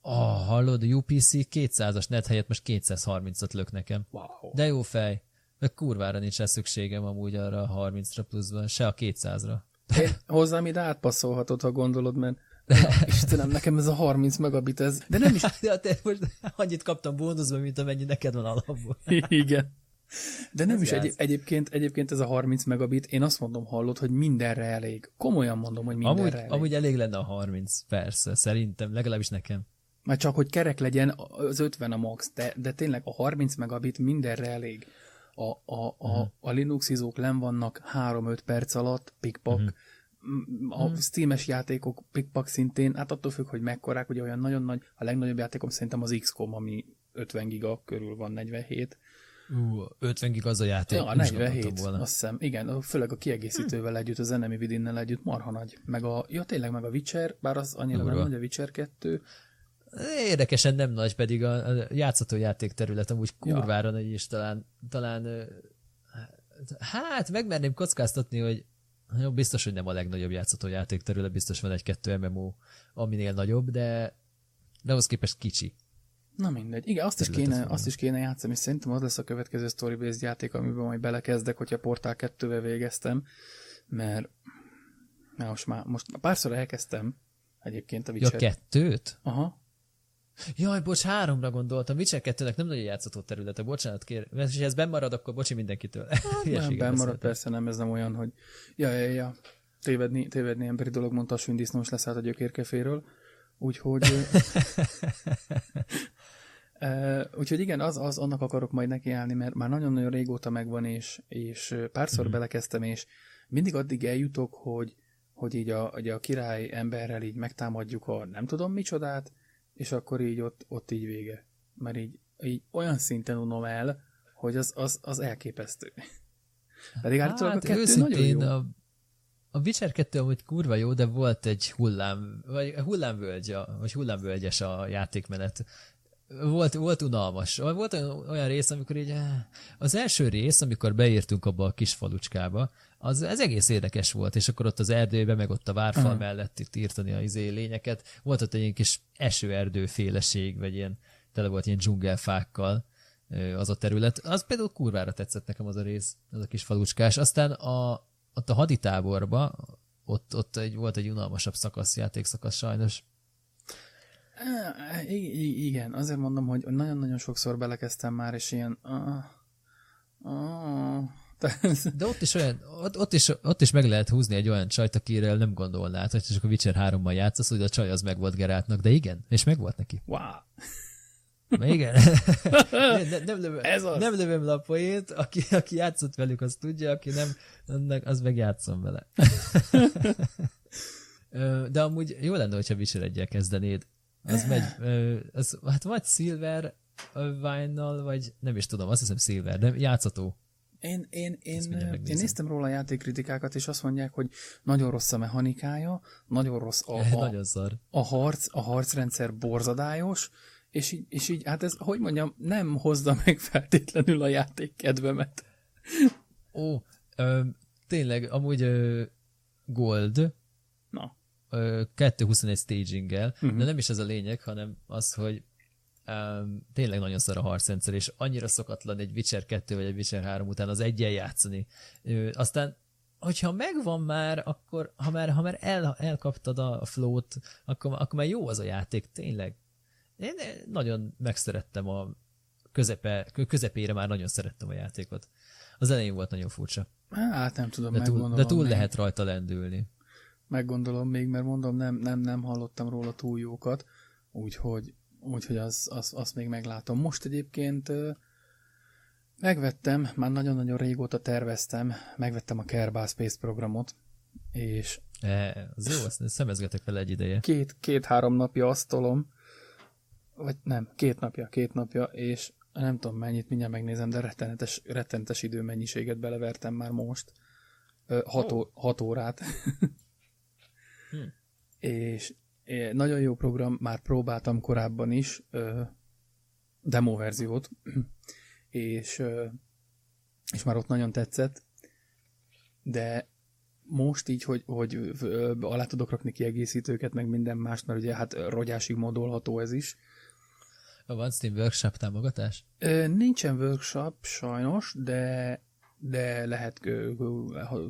Ah, hallod, a UPC 200-as net helyett most 230-at lök nekem. Wow. De jó fej. Meg kurvára nincs rá szükségem amúgy arra a 30-ra pluszban, se a 200-ra. Én hozzám ide átpasszolhatod, ha gondolod, mert Istenem, nekem ez a 30 megabit, ez... De nem is... Ja, te most annyit kaptam bónuszban, mint amennyi neked van alapból. Igen. De nem ez is egy, egyébként, egyébként ez a 30 megabit, én azt mondom, hallod, hogy mindenre elég. Komolyan mondom, hogy mindenre amúgy, elég. Amúgy elég lenne a 30, persze, szerintem, legalábbis nekem. Már csak, hogy kerek legyen az 50 a max, de, de tényleg a 30 megabit mindenre elég a, a, a, uh-huh. a Linux izók len vannak 3-5 perc alatt, pikpak, uh-huh. a uh-huh. Steam-es játékok pikpak szintén, hát attól függ, hogy mekkorák, ugye olyan nagyon nagy, a legnagyobb játékom szerintem az XCOM, ami 50 giga körül van, 47, Ú, 50 gig az a játék. Ja, 47, volna. azt hiszem. Igen, főleg a kiegészítővel hm. együtt, az Enemy within együtt marha nagy. Meg a, ja tényleg, meg a Witcher, bár az annyira nem nagy, a Witcher 2. Érdekesen nem nagy, pedig a, a játszható játék terület amúgy kurvára ja. nagy, és talán, talán hát megmerném kockáztatni, hogy jó, biztos, hogy nem a legnagyobb játszható játék terület, biztos van egy-kettő MMO, aminél nagyobb, de, de ahhoz képest kicsi. Na mindegy. Igen, azt is, kéne, azt is kéne játszani, szerintem az lesz a következő story-based játék, amiben majd belekezdek, hogyha Portál 2-vel végeztem, mert na, most már most párszor elkezdtem egyébként a Witcher. Ja, kettőt? Aha. Jaj, bocs, háromra gondoltam. Witcher 2-nek nem nagyon játszható területe, bocsánat, kér. És ha ez marad, akkor bocsi mindenkitől. Hát, nem, marad, persze nem, ez nem olyan, hogy ja, ja, ja. Tévedni, tévedni emberi dolog, mondta a sündisznós leszállt a gyökérkeféről. Úgyhogy Uh, úgyhogy igen, az, az, annak akarok majd nekiállni, mert már nagyon-nagyon régóta megvan, és, és párszor mm-hmm. belekezdtem, és mindig addig eljutok, hogy, hogy így a, hogy a király emberrel így megtámadjuk a nem tudom micsodát, és akkor így ott, ott így vége. Mert így, így olyan szinten unom el, hogy az, az, az elképesztő. Pedig hát, a kettő nagyon jó. A, a Witcher 2 amúgy kurva jó, de volt egy hullám, vagy hullámvölgy, vagy hullámvölgyes a játékmenet volt, volt unalmas. Volt olyan rész, amikor így, eh, az első rész, amikor beírtunk abba a kis falucskába, az, ez egész érdekes volt, és akkor ott az erdőbe, meg ott a várfal uh-huh. mellett itt írtani a izé lényeket. Volt ott egy ilyen kis esőerdő féleség, vagy ilyen, tele volt ilyen dzsungelfákkal az a terület. Az például kurvára tetszett nekem az a rész, az a kis falucskás. Aztán a, ott a haditáborba, ott, ott egy, volt egy unalmasabb szakasz, játékszakasz sajnos, I- igen, azért mondom, hogy nagyon-nagyon sokszor belekezdtem már, és ilyen... Uh, uh, de ott is, olyan, ott, ott, is, ott is meg lehet húzni egy olyan csajt, akire nem gondolnád, hogy csak a Witcher 3-ban játszasz, hogy a csaj az meg volt Geráltnak, de igen, és meg volt neki. Wow. Na igen. nem, nem, lövöm, Ez az. nem lövöm le a poét, aki, aki játszott velük, az tudja, aki nem, annak, az meg játszom vele. de amúgy jó lenne, hogyha Witcher 1 kezdenéd. Az megy, az, hát vagy Silver wine vagy nem is tudom, azt hiszem Silver, de játszható. Én, én, én, én néztem róla a játékkritikákat, és azt mondják, hogy nagyon rossz a mechanikája, nagyon rossz a, a, nagyon szar. a harc, a harcrendszer borzadályos, és így, és így, hát ez, hogy mondjam, nem hozza meg feltétlenül a játék kedvemet. Ó, ö, tényleg, amúgy ö, Gold, Na. 2.21 staginggel, uh-huh. de nem is ez a lényeg, hanem az, hogy um, tényleg nagyon szar a harcrendszer, és annyira szokatlan egy Witcher 2 vagy egy Witcher 3 után az egyen játszani. Ö, aztán hogyha megvan már, akkor ha már, ha már el, elkaptad a flót, akkor, akkor már jó az a játék, tényleg. Én nagyon megszerettem a közepe, közepére már nagyon szerettem a játékot. Az elején volt nagyon furcsa. Hát nem tudom, de túl, de túl lehet rajta lendülni meggondolom még, mert mondom, nem, nem, nem hallottam róla túl jókat, úgyhogy, úgyhogy az, az, azt még meglátom. Most egyébként megvettem, már nagyon-nagyon régóta terveztem, megvettem a Kerbal Space programot, és... E, az jó, azt szemezgetek vele egy ideje. Két, két-három napja asztolom, vagy nem, két napja, két napja, és nem tudom mennyit, mindjárt megnézem, de rettenetes, rettenetes időmennyiséget belevertem már most. Hat, oh. hat órát. Hmm. És nagyon jó program, már próbáltam korábban is, demo verziót, és, és már ott nagyon tetszett, de most így, hogy, hogy alá tudok rakni kiegészítőket, meg minden más, mert ugye hát rogyásig modolható ez is. Van Steam Workshop támogatás? Nincsen workshop sajnos, de de lehet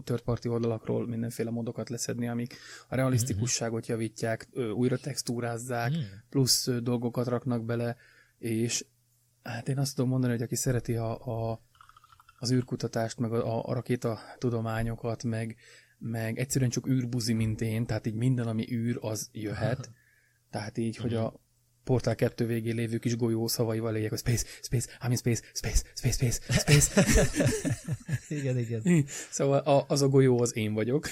third party oldalakról mindenféle modokat leszedni, amik a realisztikusságot javítják, újra textúrázzák, hmm. plusz dolgokat raknak bele, és hát én azt tudom mondani, hogy aki szereti a, a, az űrkutatást, meg a, a rakéta tudományokat, meg, meg egyszerűen csak űrbuzi, mint én, tehát így minden, ami űr, az jöhet. Tehát így, hogy a, Portál 2 végén lévő kis golyó szavaival éljek, hogy space, space, I'm in space, space, space, space, space. igen, igen. Szóval a, az a golyó az én vagyok.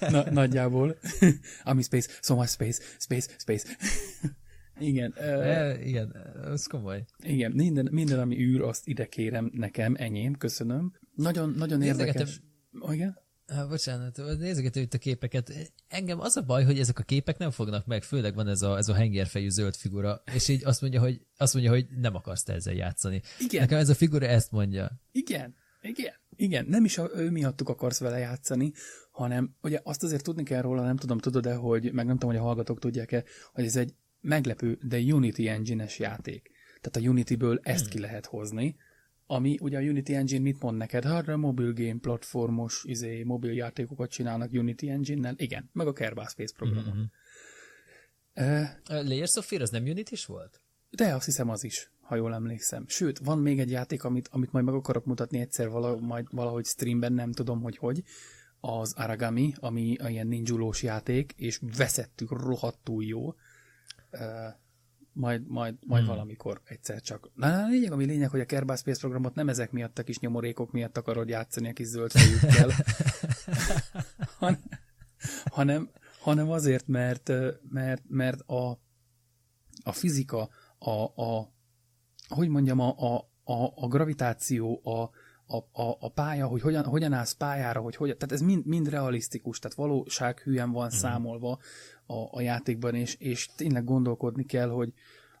Na, nagyjából. I'm in space, so much space, space, space. Igen. E, igen, ez komoly. Igen, minden, minden, ami űr, azt ide kérem nekem, enyém, köszönöm. Nagyon, nagyon érdekes. Igen? Ha, bocsánat, nézegető itt a képeket. Engem az a baj, hogy ezek a képek nem fognak meg, főleg van ez a, ez a hengerfejű zöld figura, és így azt mondja, hogy, azt mondja, hogy nem akarsz te ezzel játszani. Igen. Nekem ez a figura ezt mondja. Igen, igen, igen. Nem is a, ő miattuk akarsz vele játszani, hanem ugye azt azért tudni kell róla, nem tudom, tudod-e, hogy, meg nem tudom, hogy a hallgatók tudják-e, hogy ez egy meglepő, de Unity engine-es játék. Tehát a Unity-ből ezt ki lehet hozni, ami ugye a Unity Engine mit mond neked? Hát a mobil game platformos izé, mobil játékokat csinálnak Unity Engine-nel? Igen, meg a Kerbal Space programon. Mm-hmm. Uh, a Layers of Fear az nem Unity is volt? De azt hiszem az is, ha jól emlékszem. Sőt, van még egy játék, amit, amit majd meg akarok mutatni egyszer vala, majd valahogy streamben, nem tudom, hogy hogy. Az Aragami, ami ilyen ninjulós játék, és veszettük rohadtul jó. Uh, majd, majd, majd hmm. valamikor egyszer csak. Na, a lényeg, ami lényeg, hogy a Kerbal Space programot nem ezek miatt a kis nyomorékok miatt akarod játszani a kis zöld fejükkel, Han, hanem, hanem azért, mert, mert, mert a, a fizika, a, a, hogy mondjam, a, a, a, a gravitáció, a, a, a, a pálya, hogy hogyan, hogyan állsz pályára, hogy hogyan, tehát ez mind, mind realisztikus, tehát valósághűen van mm. számolva a, a játékban, és, és tényleg gondolkodni kell, hogy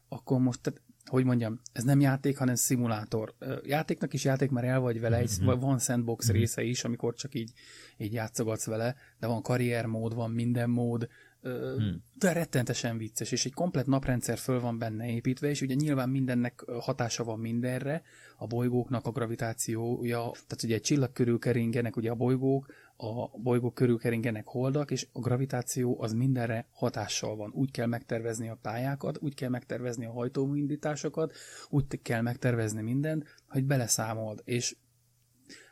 akkor most, tehát, hogy mondjam, ez nem játék, hanem szimulátor. Játéknak is játék, mert el vagy vele, egy, mm-hmm. van sandbox mm-hmm. része is, amikor csak így, így játszogatsz vele, de van karriermód, van minden mód, Hmm. De rettentesen vicces, és egy komplet naprendszer föl van benne építve, és ugye nyilván mindennek hatása van mindenre, a bolygóknak a gravitációja, tehát ugye egy csillag körül keringenek ugye a bolygók, a bolygók körül keringenek holdak, és a gravitáció az mindenre hatással van. Úgy kell megtervezni a pályákat, úgy kell megtervezni a hajtóindításokat, úgy kell megtervezni mindent, hogy beleszámold. És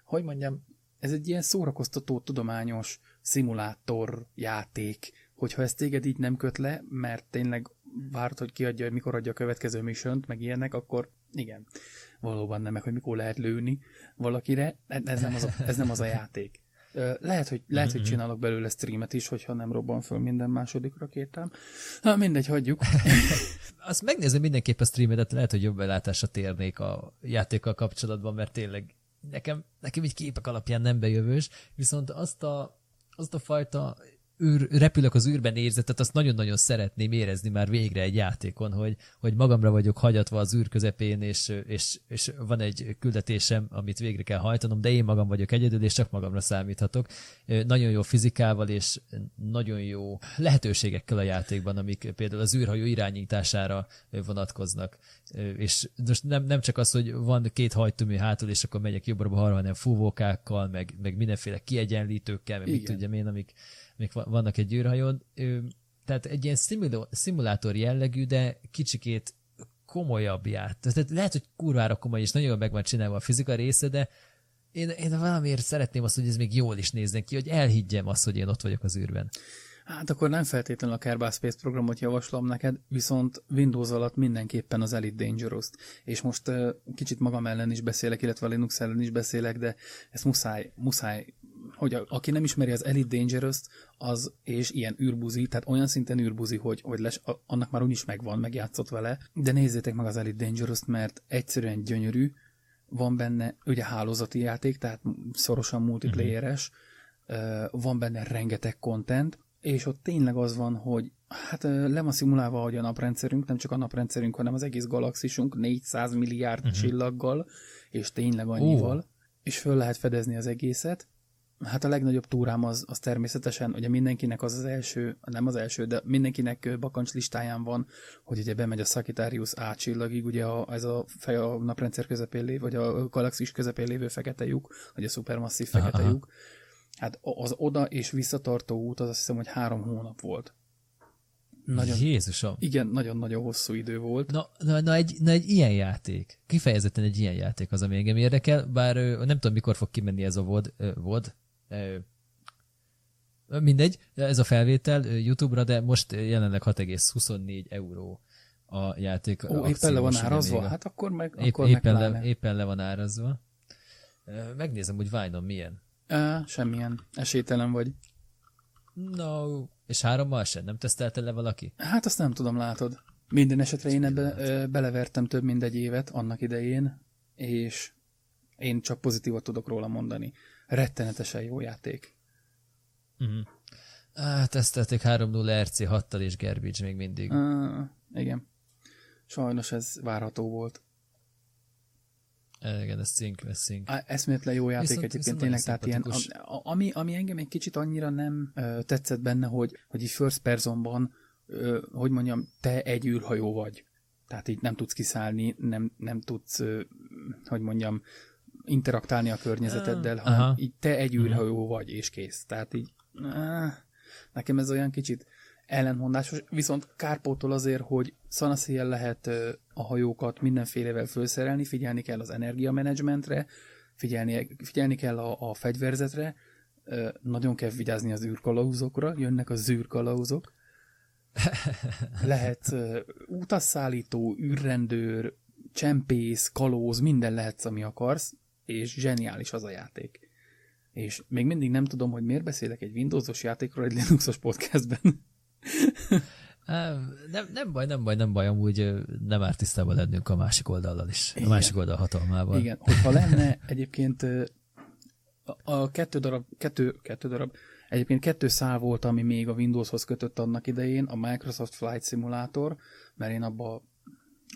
hogy mondjam, ez egy ilyen szórakoztató, tudományos szimulátor játék, hogyha ez téged így nem köt le, mert tényleg várt, hogy kiadja, mikor adja a következő mission meg ilyenek, akkor igen, valóban nem, meg hogy mikor lehet lőni valakire, ez nem az a, ez nem az a játék. Lehet, hogy, lehet, hogy mhm. csinálok belőle streamet is, hogyha nem robban föl minden második rakétám. Ha, mindegy, hagyjuk. Azt megnézem mindenképp a streamedet, lehet, hogy jobb belátásra térnék a játékkal kapcsolatban, mert tényleg nekem, nekem így képek alapján nem bejövős, viszont azt a, azt a fajta űr, repülök az űrben érzetet, azt nagyon-nagyon szeretném érezni már végre egy játékon, hogy, hogy magamra vagyok hagyatva az űr közepén, és, és, és van egy küldetésem, amit végre kell hajtanom, de én magam vagyok egyedül, és csak magamra számíthatok. Nagyon jó fizikával, és nagyon jó lehetőségekkel a játékban, amik például az űrhajó irányítására vonatkoznak. És most nem, nem csak az, hogy van két hajtómű hátul, és akkor megyek jobbra-balra, hanem fúvókákkal, meg, meg mindenféle kiegyenlítőkkel, meg mit tudjam én, amik, még vannak egy űrhajón. Tehát egy ilyen szimulátor jellegű, de kicsikét komolyabb járt. Tehát lehet, hogy kurvára komoly, és nagyon meg van csinálva a fizika része, de én, én valamiért szeretném azt, hogy ez még jól is nézzen ki, hogy elhiggyem azt, hogy én ott vagyok az űrben. Hát akkor nem feltétlenül a Kerbal Space programot javaslom neked, viszont Windows alatt mindenképpen az Elite Dangerous-t. És most uh, kicsit magam ellen is beszélek, illetve a Linux ellen is beszélek, de ezt muszáj, muszáj hogy a, aki nem ismeri az Elite dangerous az és ilyen űrbuzi, tehát olyan szinten űrbuzi, hogy, hogy les, a, annak már úgyis megvan, megjátszott vele, de nézzétek meg az Elite dangerous mert egyszerűen gyönyörű, van benne ugye hálózati játék, tehát szorosan multiplayeres, uh-huh. van benne rengeteg content, és ott tényleg az van, hogy hát le van szimulálva, hogy a naprendszerünk, nem csak a naprendszerünk, hanem az egész galaxisunk 400 milliárd uh-huh. csillaggal, és tényleg annyival, uh. és föl lehet fedezni az egészet, Hát a legnagyobb túrám az, az természetesen, ugye mindenkinek az az első, nem az első, de mindenkinek bakancs listáján van, hogy ugye bemegy a Sagittarius A csillagig, ugye a, ez a fej a naprendszer közepén lévő, vagy a galaxis közepén lévő fekete lyuk, vagy a szupermasszív fekete lyuk. Hát az oda és visszatartó út az azt hiszem, hogy három hónap volt. Nagyon, Jézusom. Igen, nagyon-nagyon hosszú idő volt. Na, na, na, egy, na egy ilyen játék, kifejezetten egy ilyen játék az, ami engem érdekel, bár nem tudom, mikor fog kimenni ez a VOD, VOD Mindegy, ez a felvétel YouTube-ra, de most jelenleg 6,24 euró a játék. Ó, éppen le van árazva? Hát akkor meg épp, akkor éppen, le, éppen le van árazva. Megnézem, hogy Vine-on milyen. Uh, semmilyen. Esélytelen vagy. No. És hárommal sem? Nem tesztelte le valaki? Hát azt nem tudom, látod. Minden esetre én ebbe ö, belevertem több mint egy évet annak idején, és én csak pozitívat tudok róla mondani. Rettenetesen jó játék. Uh-huh. Ah, tesztelték 3-0 RC 6-tal és Garbage még mindig. Uh, igen. Sajnos ez várható volt. Igen, ez szink, ez szink. Eszméletlen jó játék viszont, egyébként viszont tényleg, tehát ilyen, ami, ami engem egy kicsit annyira nem ö, tetszett benne, hogy, hogy így first personban, ö, hogy mondjam, te egy űrhajó vagy. Tehát így nem tudsz kiszállni, nem, nem tudsz, ö, hogy mondjam, interaktálni a környezeteddel, hanem aha. így te egy űrhajó vagy, és kész. Tehát így, nekem ez olyan kicsit ellentmondásos, viszont kárpótol azért, hogy szanaszéjjel lehet a hajókat mindenfélevel felszerelni, figyelni kell az energiamenedzsmentre, figyelni, figyelni kell a, a fegyverzetre, nagyon kell vigyázni az űrkalauzokra, jönnek a zűrkalauzok, lehet utasszállító, űrrendőr, csempész, kalóz, minden lehetsz, ami akarsz, és zseniális az a játék. És még mindig nem tudom, hogy miért beszélek egy Windowsos játékról egy Linuxos podcastben. Nem, nem baj, nem baj, nem baj, amúgy nem árt tisztában lennünk a másik oldallal is, Igen. a másik oldal hatalmával. Igen, hogyha lenne egyébként a kettő darab, kettő, kettő darab, egyébként kettő szál volt, ami még a Windowshoz kötött annak idején, a Microsoft Flight Simulator, mert én abba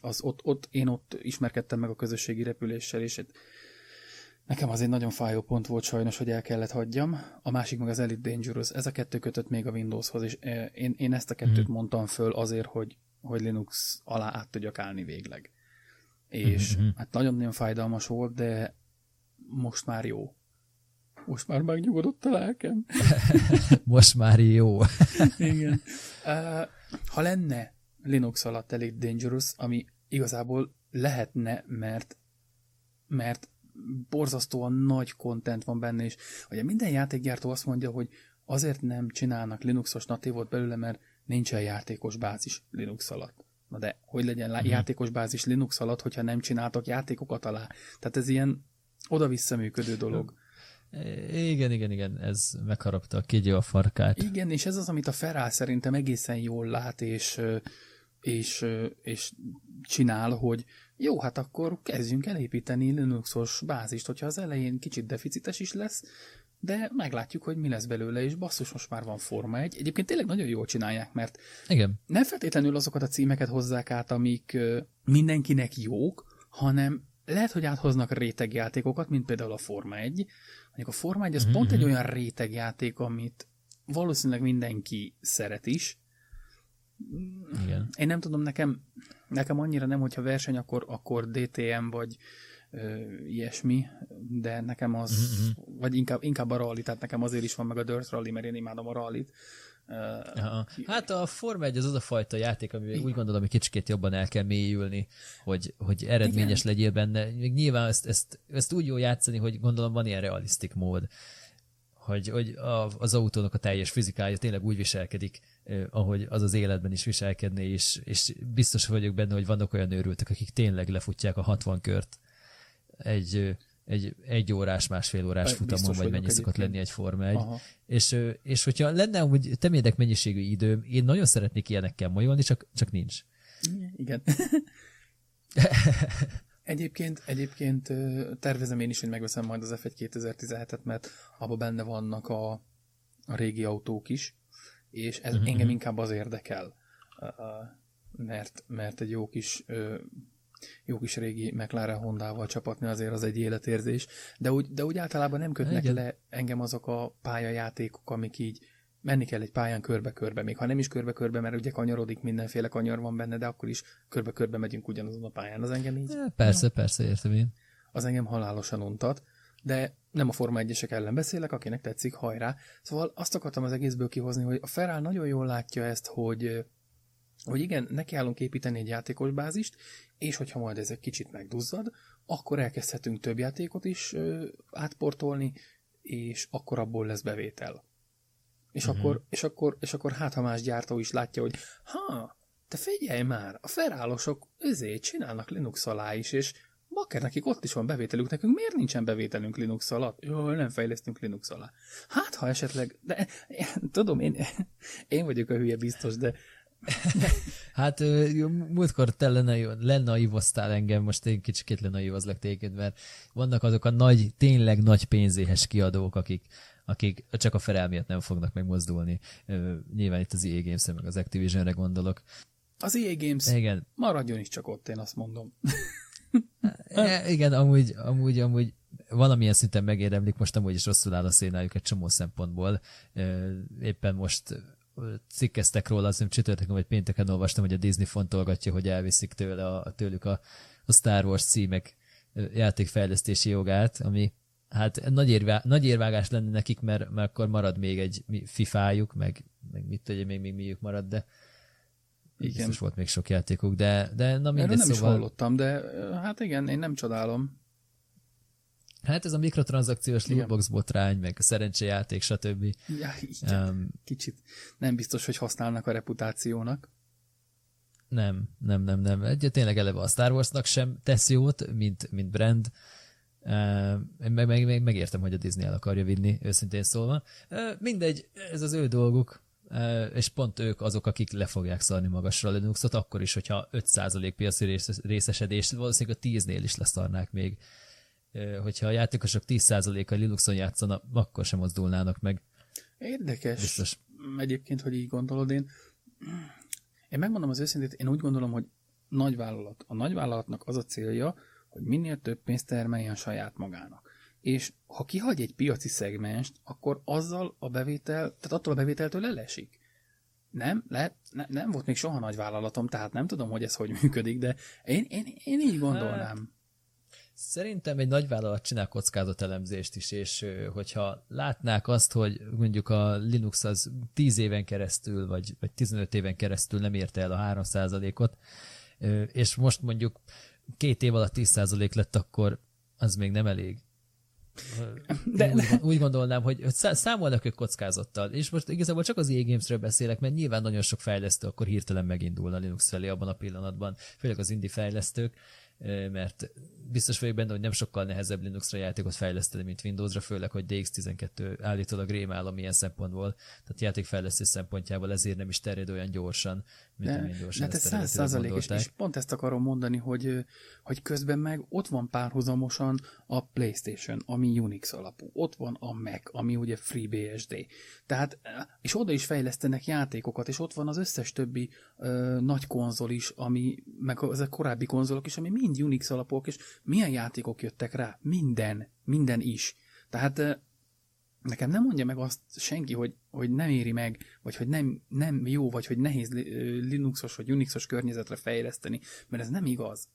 az ott, ott, én ott ismerkedtem meg a közösségi repüléssel, és Nekem az egy nagyon fájó pont volt sajnos, hogy el kellett hagyjam. A másik meg az Elite Dangerous. Ez a kettő kötött még a Windowshoz, és eh, én, én ezt a kettőt mm. mondtam föl azért, hogy, hogy Linux alá át tudjak állni végleg. És mm-hmm. hát nagyon-nagyon fájdalmas volt, de most már jó. Most már megnyugodott a lelkem. most már jó. Igen. Uh, ha lenne Linux alatt Elite Dangerous, ami igazából lehetne, mert mert borzasztóan nagy content van benne, és ugye minden játékgyártó azt mondja, hogy azért nem csinálnak Linuxos natívot belőle, mert nincsen játékos bázis Linux alatt. Na de, hogy legyen mm-hmm. játékos bázis Linux alatt, hogyha nem csináltak játékokat alá? Tehát ez ilyen oda-vissza működő dolog. Igen, igen, igen, ez megharapta a kígyó a farkát. Igen, és ez az, amit a Ferál szerintem egészen jól lát, és, és, és csinál, hogy jó, hát akkor kezdjünk el építeni Linuxos bázist, hogyha az elején kicsit deficites is lesz, de meglátjuk, hogy mi lesz belőle, és basszus, most már van Forma egy. Egyébként tényleg nagyon jól csinálják, mert Igen. nem feltétlenül azokat a címeket hozzák át, amik mindenkinek jók, hanem lehet, hogy áthoznak rétegjátékokat, mint például a Forma 1. Mondjuk a Forma 1 az mm-hmm. pont egy mhm. olyan rétegjáték, amit valószínűleg mindenki szeret is, igen. Én nem tudom, nekem, nekem annyira nem, hogyha verseny, akkor, akkor DTM vagy ö, ilyesmi, de nekem az, uh-huh. vagy inkább, inkább a rally, tehát nekem azért is van meg a Dirt Rally, mert én imádom a rallit. Uh, hát a Forma 1 az az a fajta játék, ami úgy gondolom, hogy kicsikét jobban el kell mélyülni, hogy, hogy eredményes Igen. legyél benne. Még nyilván ezt, ezt, ezt úgy jó játszani, hogy gondolom van ilyen realisztik mód hogy, hogy a, az autónak a teljes fizikája tényleg úgy viselkedik, ahogy az az életben is viselkedné, és, és biztos vagyok benne, hogy vannak olyan őrültek, akik tényleg lefutják a 60 kört egy, egy, egy órás, másfél órás futamon, vagy mennyi szokott lenni egy Forma 1. És, és hogyha lenne hogy temérdek mennyiségű időm, én nagyon szeretnék ilyenekkel molyolni, csak, csak nincs. Igen. Egyébként, egyébként tervezem én is, hogy megveszem majd az F1 2017-et, mert abban benne vannak a, a régi autók is, és ez uh-huh. engem inkább az érdekel, mert, mert egy jó kis jó kis régi McLaren Hondával csapatni azért az egy életérzés, de úgy, de úgy általában nem kötnek Igen. le engem azok a pályajátékok, amik így menni kell egy pályán körbe-körbe, még ha nem is körbe-körbe, mert ugye kanyarodik, mindenféle kanyar van benne, de akkor is körbe-körbe megyünk ugyanazon a pályán. Az engem így... Persze, persze, értem én. Az engem halálosan untat, de nem a Forma 1 ellen beszélek, akinek tetszik, hajrá. Szóval azt akartam az egészből kihozni, hogy a Ferrari nagyon jól látja ezt, hogy hogy igen, nekiállunk építeni egy játékos bázist, és hogyha majd ez egy kicsit megduzzad, akkor elkezdhetünk több játékot is ö, átportolni, és akkor abból lesz bevétel. És, uh-huh. akkor, és, akkor, és akkor hát, ha más gyártó is látja, hogy ha, te figyelj már, a felállosok ezért csinálnak Linux alá is, és bakker, nekik ott is van bevételük, nekünk miért nincsen bevételünk Linux alatt? Jó, nem fejlesztünk Linux alá. Hát, ha esetleg, de tudom, én, én vagyok a hülye biztos, de hát múltkor te lenaivoztál engem, most én kicsit lenaivozlak téged, mert vannak azok a nagy, tényleg nagy pénzéhes kiadók, akik, akik csak a Ferel miatt nem fognak megmozdulni. Nyilván itt az EA games meg az Activision-re gondolok. Az EA Games Igen. maradjon is csak ott, én azt mondom. e, igen, amúgy, amúgy, amúgy valamilyen szinten megérdemlik, most amúgy is rosszul áll a szénájuk egy csomó szempontból. Éppen most cikkeztek róla, azt csütörtökön vagy pénteken olvastam, hogy a Disney fontolgatja, hogy elviszik tőle a, tőlük a, a Star Wars címek játékfejlesztési jogát, ami hát nagy, érvá, nagy érvágás lenne nekik, mert, mert akkor marad még egy fifájuk, meg, meg mit tudja, még, még miük marad, de igen. biztos volt még sok játékuk, de, de na mindegy, Erről nem szóval... is hallottam, de hát igen, én nem csodálom. Hát ez a mikrotranszakciós lootbox botrány, meg a szerencséjáték, stb. Ja, igen. Um, Kicsit nem biztos, hogy használnak a reputációnak. Nem, nem, nem, nem. Egy, tényleg eleve a Star Warsnak sem tesz jót, mint, mint brand. Uh, meg, meg, meg, megértem, hogy a Disney el akarja vinni, őszintén szólva. Uh, mindegy, ez az ő dolguk, és pont ők azok, akik le fogják szarni magasra a Linuxot, akkor is, hogyha 5% piaci részesedés, valószínűleg a 10-nél is leszarnák még hogyha a játékosok 10%-a Linuxon játszana, akkor sem mozdulnának meg. Érdekes. Biztos. Egyébként, hogy így gondolod, én, én megmondom az őszintét, én úgy gondolom, hogy nagyvállalat. A nagyvállalatnak az a célja, hogy minél több pénzt termeljen saját magának. És ha kihagy egy piaci szegmenst, akkor azzal a bevétel, tehát attól a bevételtől elesik. Nem, lehet, ne, nem volt még soha nagy vállalatom, tehát nem tudom, hogy ez hogy működik, de én, én, én így gondolnám. Szerintem egy nagy vállalat csinál kockázatelemzést is, és hogyha látnák azt, hogy mondjuk a Linux az 10 éven keresztül, vagy, vagy 15 éven keresztül nem érte el a 3%-ot, és most mondjuk két év alatt 10% lett, akkor az még nem elég. De, úgy, úgy gondolnám, hogy számolnak ők kockázattal, és most igazából csak az EA Games-ről beszélek, mert nyilván nagyon sok fejlesztő akkor hirtelen megindulna Linux felé abban a pillanatban, főleg az indie fejlesztők, mert biztos vagyok benne, hogy nem sokkal nehezebb Linuxra játékot fejleszteni, mint Windowsra, főleg, hogy DX12 állítólag rémál milyen szempontból, tehát játékfejlesztés szempontjából ezért nem is terjed olyan gyorsan, de, gyorsan de ezt száz százalék, és, pont ezt akarom mondani, hogy, hogy közben meg ott van párhuzamosan a PlayStation, ami Unix alapú, ott van a Mac, ami ugye FreeBSD, tehát, és oda is fejlesztenek játékokat, és ott van az összes többi ö, nagy konzol is, ami, meg a korábbi konzolok is, ami mind Unix alapúak, és milyen játékok jöttek rá? Minden, minden is. Tehát nekem nem mondja meg azt senki, hogy, hogy nem éri meg, vagy hogy nem, nem jó, vagy hogy nehéz Linuxos vagy Unixos környezetre fejleszteni, mert ez nem igaz.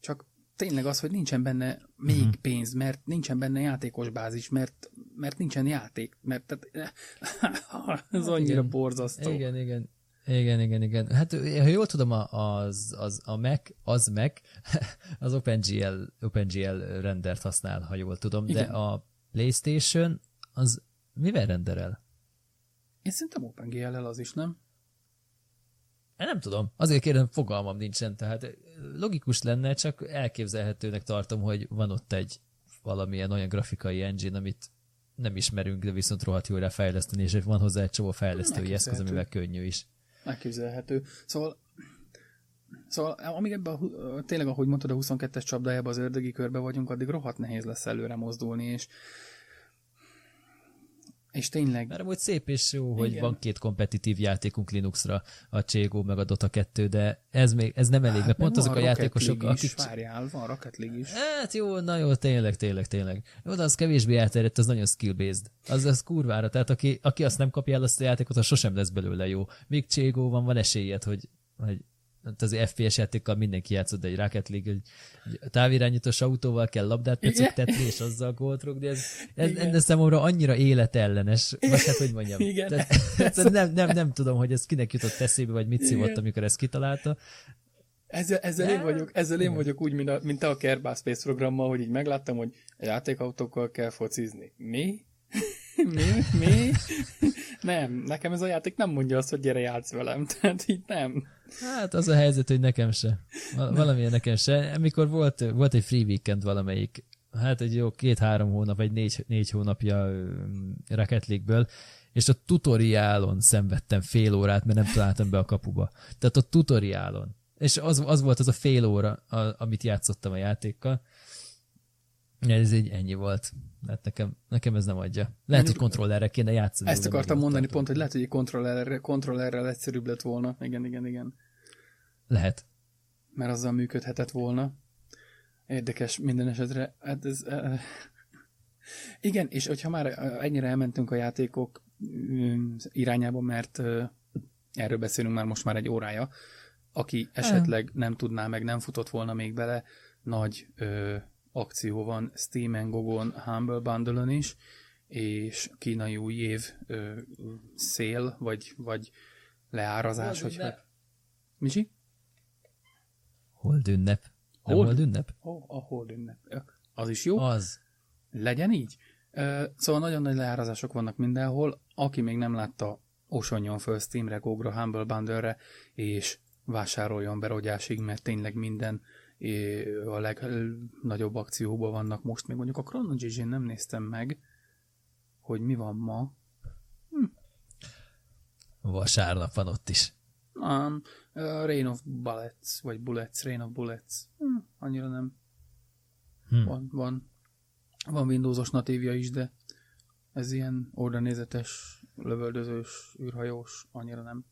Csak tényleg az, hogy nincsen benne még uh-huh. pénz, mert nincsen benne játékos bázis, mert, mert nincsen játék, mert tehát, ez hát annyira igen. borzasztó. Igen, igen. Igen, igen, igen. Hát ha jól tudom, az, az a Mac, az Mac, az OpenGL, OpenGL rendert használ, ha jól tudom, igen. de a PlayStation az mivel renderel? Én szerintem OpenGL-el az is, nem? Én nem tudom. Azért kérem, fogalmam nincsen, tehát logikus lenne, csak elképzelhetőnek tartom, hogy van ott egy valamilyen olyan grafikai engine, amit nem ismerünk, de viszont rohadt jól fejleszteni, és van hozzá egy csomó fejlesztői eszköz, amivel könnyű is. Elképzelhető. Szóval Szóval amíg ebben a, tényleg, ahogy mondtad, a 22-es csapdájában az ördögi körbe vagyunk, addig rohadt nehéz lesz előre mozdulni, és és tényleg... Mert amúgy szép és jó, Igen. hogy van két kompetitív játékunk Linuxra, a Cségó meg a Dota 2, de ez még ez nem elég, hát, mert pont azok a játékosok, is, akik... Várjál, van Rocket League is. Hát jó, na jó, tényleg, tényleg, tényleg. Jó, de az kevésbé elterjedt, az nagyon skill-based. Az, az kurvára, tehát aki, aki azt nem kapja el azt a játékot, az sosem lesz belőle jó. Míg Cségó van, van esélyed, hogy, hogy az FPS játékkal mindenki játszott, egy Rocket League, egy távirányítós autóval kell labdát pecegtetni, és azzal gólt de ez, ez, ez számomra annyira életellenes, vagy hát hogy mondjam. Igen. Tehát, nem, nem, nem tudom, hogy ez kinek jutott eszébe, vagy mit szívott, amikor ezt kitalálta. Ezzel, ezzel, én vagyok, ezzel én vagyok úgy, mint, a, mint a Kerbal Space programmal, hogy így megláttam, hogy a játékautókkal kell focizni. Mi? mi? Mi? nem, nekem ez a játék nem mondja azt, hogy gyere játsz velem, tehát így nem. Hát az a helyzet, hogy nekem se. Valamilyen nekem se. Amikor volt, volt egy free weekend valamelyik, hát egy jó két-három hónap, vagy négy, négy hónapja Rocket League-ből, és a tutoriálon szenvedtem fél órát, mert nem találtam be a kapuba. Tehát a tutoriálon. És az, az volt az a fél óra, a, amit játszottam a játékkal. Ez így ennyi volt. Hát nekem, nekem ez nem adja. Lehet, hogy kontrollerre kéne játszani. Ezt akartam mondani tartom. pont, hogy lehet, hogy egy kontrollerre, kontrollerrel egyszerűbb lett volna. Igen, igen, igen. Lehet. Mert azzal működhetett volna. Érdekes minden esetre. Hát ez, uh, igen, és hogyha már ennyire elmentünk a játékok irányába, mert uh, erről beszélünk már most már egy órája, aki esetleg nem tudná, meg nem futott volna még bele, nagy uh, akció van Steam-en, Gogon, Humble bundle is, és kínai új év ö, szél, vagy, vagy leárazás, hogy Misi? Hold ünnep. Nem hold, hold ünnep? Oh, a hold ünnep. Az is jó? Az. Legyen így. Szóval nagyon nagy leárazások vannak mindenhol. Aki még nem látta, osonjon föl Steamre, Gogra, Humble Bundle-re, és vásároljon berogyásig, mert tényleg minden a legnagyobb akcióban vannak most. Még mondjuk a Chrono nem néztem meg, hogy mi van ma. Hm. Vasárnap van ott is. Um, uh, Rain of Bullets, vagy Bullets, Rain of Bullets. Hm, annyira nem. Hm. Van, van, van Windowsos natívja is, de ez ilyen oldalnézetes, lövöldözős, űrhajós, annyira nem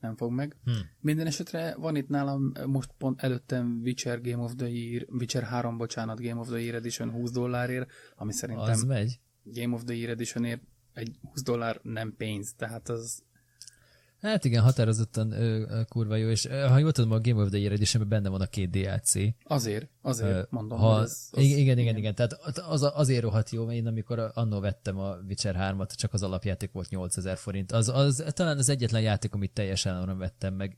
nem fog meg. Hmm. Minden esetre van itt nálam most pont előttem Witcher Game of the Year, Witcher 3, bocsánat, Game of the Year Edition 20 dollárért, ami szerintem az megy. Game of the Year Editionért egy 20 dollár nem pénz, tehát az Hát igen, határozottan ö, ö, kurva jó, és ö, ha jól tudom, a Game of the Year edition benne van a két DLC. Azért, azért ö, mondom. Ha, az, az, igen, igen, igen, igen, tehát az, azért rohadt jó, mert én amikor annó vettem a Witcher 3-at, csak az alapjáték volt 8000 forint. Az, az talán az egyetlen játék, amit teljes áron vettem meg.